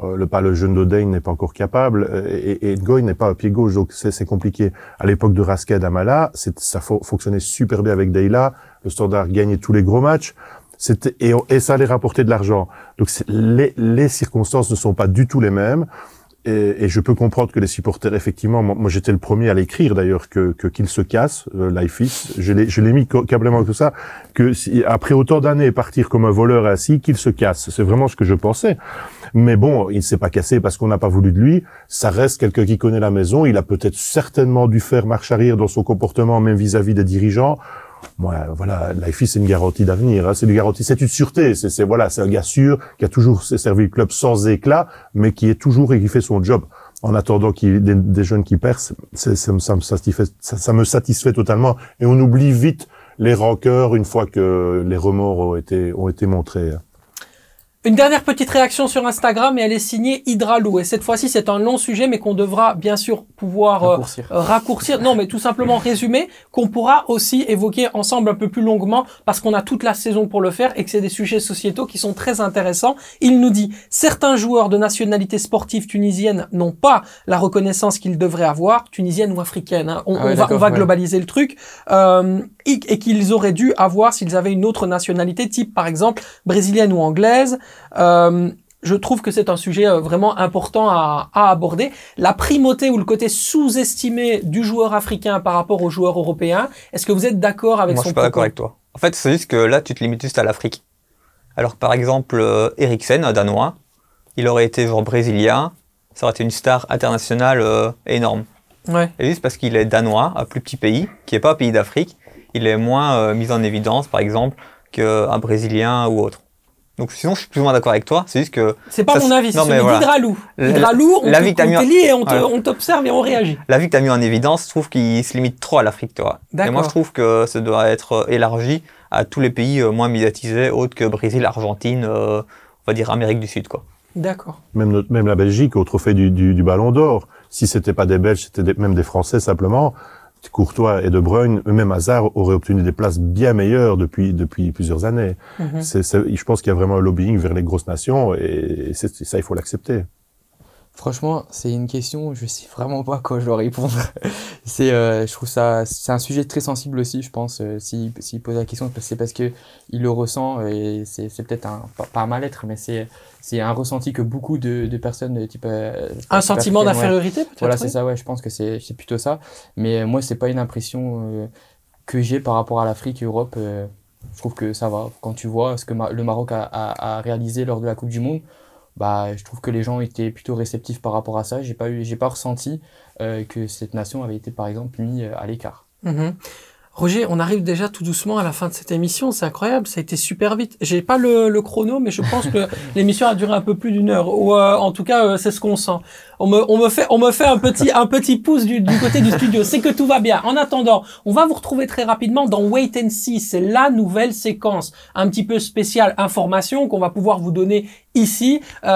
Euh, le pas le jeune d'Odein n'est pas encore capable euh, et, et Ngoy n'est pas un pied gauche donc c'est compliqué. À l'époque de Rasquet Amala, ça fo- fonctionnait super bien avec Deila. Le Standard gagnait tous les gros matchs. Et, et ça allait rapporter de l'argent. Donc les, les circonstances ne sont pas du tout les mêmes. Et, et je peux comprendre que les supporters, effectivement, moi, j'étais le premier à l'écrire d'ailleurs que qu'il se casse, euh, Lifeis. Je l'ai je l'ai mis câblement que ça, que si, après autant d'années partir comme un voleur ainsi, qu'il se casse. C'est vraiment ce que je pensais. Mais bon, il s'est pas cassé parce qu'on n'a pas voulu de lui. Ça reste quelqu'un qui connaît la maison. Il a peut-être certainement dû faire marche arrière dans son comportement, même vis-à-vis des dirigeants. Moi, voilà, Lifeis, c'est une garantie d'avenir. Hein. C'est une garantie, c'est une sûreté. C'est, voilà, c'est un gars sûr qui a toujours servi le club sans éclat, mais qui est toujours et qui fait son job. En attendant qu'il des, des jeunes qui percent, ça, ça, me satisfait, ça, ça me satisfait totalement. Et on oublie vite les rancœurs une fois que les remords ont été, ont été montrés. hein. Une dernière petite réaction sur Instagram et elle est signée Hydralou. Et cette fois-ci, c'est un long sujet, mais qu'on devra bien sûr pouvoir euh, Raccourcir. euh, raccourcir. Non, mais tout simplement résumer, qu'on pourra aussi évoquer ensemble un peu plus longuement parce qu'on a toute la saison pour le faire et que c'est des sujets sociétaux qui sont très intéressants. Il nous dit, certains joueurs de nationalité sportive tunisienne n'ont pas la reconnaissance qu'ils devraient avoir, tunisienne ou africaine. hein. On, Ah ouais, on va, on d'accord, va ouais. globaliser le truc. Euh, et, et qu'ils auraient dû avoir s'ils avaient une autre nationalité, type par exemple brésilienne ou anglaise. Euh, je trouve que c'est un sujet euh, vraiment important à, à aborder. La primauté ou le côté sous-estimé du joueur africain par rapport au joueur européen, est-ce que vous êtes d'accord avec Moi, son je suis pas d'accord avec toi. En fait, c'est juste que là, tu te limites juste à l'Afrique. Alors que par exemple, euh, Eriksen, un Danois, il aurait été genre brésilien, ça aurait été une star internationale euh, énorme. Ouais. Et juste parce qu'il est danois, un plus petit pays, qui n'est pas un pays d'Afrique, il est moins euh, mis en évidence, par exemple, qu'un brésilien ou autre. Donc sinon, je suis plus ou moins d'accord avec toi. C'est juste que C'est pas Ça, mon avis, c'est celui voilà. d'Hydralou. La- Hydralou, on la te, lit et on t'observe et on réagit. la vie que tu as mis en évidence, je trouve qu'il se limite trop à l'Afrique, tu vois. Et moi, je trouve que ça doit être euh, élargi à tous les pays euh, moins médiatisés, autres que Brésil, Argentine, euh, on va dire Amérique du Sud, quoi. D'accord. Même, notre- même la Belgique au trophée du, du, du Ballon d'Or. Si c'était pas des Belges, c'était même des Français simplement. Courtois et De Bruyne, eux-mêmes Hazard auraient obtenu des places bien meilleures depuis depuis plusieurs années. Mhm. Je pense qu'il y a vraiment un lobbying vers les grosses nations et ça il faut l'accepter. Franchement, c'est une question, je sais vraiment pas quoi je dois répondre. c'est, euh, je trouve ça, c'est un sujet très sensible aussi, je pense. euh, S'il s'il pose la question, c'est parce que il le ressent et c'est, c'est peut-être un, pas, pas un mal-être, mais c'est, c'est un ressenti que beaucoup de, de personnes de type. euh, Un sentiment ouais. d'infériorité peut-être Voilà, oui c'est ça, ouais, je pense que c'est, c'est plutôt ça. Mais euh, moi, c'est pas une impression euh, que j'ai par rapport à l'Afrique et l'Europe. euh, je trouve que ça va. Quand tu vois ce que Ma- le Maroc a, a, a réalisé lors de la Coupe du Monde, bah, je trouve que les gens étaient plutôt réceptifs par rapport à ça. J'ai pas eu, j'ai pas ressenti que cette nation avait été, par exemple, mise à l'écart. Mhm. Roger, on arrive déjà tout doucement à la fin de cette émission. C'est incroyable, ça a été super vite. J'ai pas le, le chrono, mais je pense que l'émission a duré un peu plus d'une heure. Ou euh, en tout cas, euh, c'est ce qu'on sent. On me, on me fait, on me fait un petit, un petit pouce du, du côté du studio. C'est que tout va bien. En attendant, on va vous retrouver très rapidement dans Wait and See. C'est la nouvelle séquence, un petit peu spéciale information qu'on va pouvoir vous donner ici euh,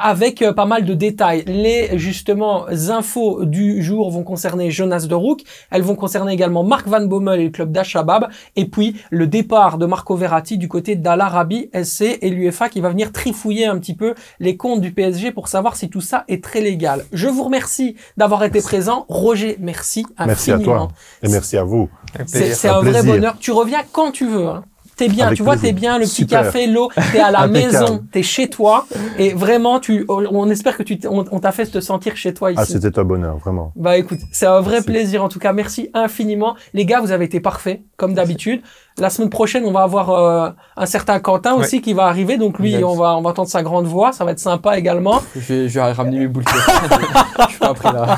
avec euh, pas mal de détails. Les justement infos du jour vont concerner Jonas de Rook, elles vont concerner également Marc Van Bommel et le club d'Ashabab, et puis le départ de Marco Verratti du côté d'Al Arabi SC et l'UEFA qui va venir trifouiller un petit peu les comptes du PSG pour savoir si tout ça est très légal. Je vous remercie d'avoir été présent. Roger, merci Merci à infiniment. toi et merci à vous. C'est Un un vrai bonheur. Tu reviens quand tu veux. Hein. T'es bien, Avec tu vois, t'es bien, le petit Super. café, l'eau, t'es à la maison, t'es chez toi, et vraiment, tu, on espère que tu, t- on, on t'a fait te sentir chez toi ici. Ah, c'était un bonheur, vraiment. Bah écoute, c'est un vrai Merci. plaisir en tout cas. Merci infiniment. Les gars, vous avez été parfaits, comme d'habitude. La semaine prochaine, on va avoir euh, un certain Quentin aussi qui va arriver. Donc lui, Exact. on va, on va entendre sa grande voix. Ça va être sympa également. Je vais, je vais ramener mes boules. je suis pas après là.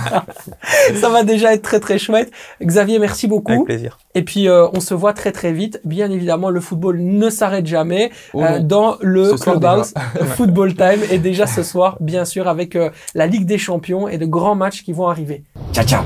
ça va déjà être très très chouette. Xavier, merci beaucoup. Avec plaisir. Et puis euh, on se voit très très vite. Bien évidemment, le football ne s'arrête jamais Oh euh, dans le Clubhouse Football Time et déjà ce soir, bien sûr, avec euh, la Ligue des Champions et de grands matchs qui vont arriver. Ciao, ciao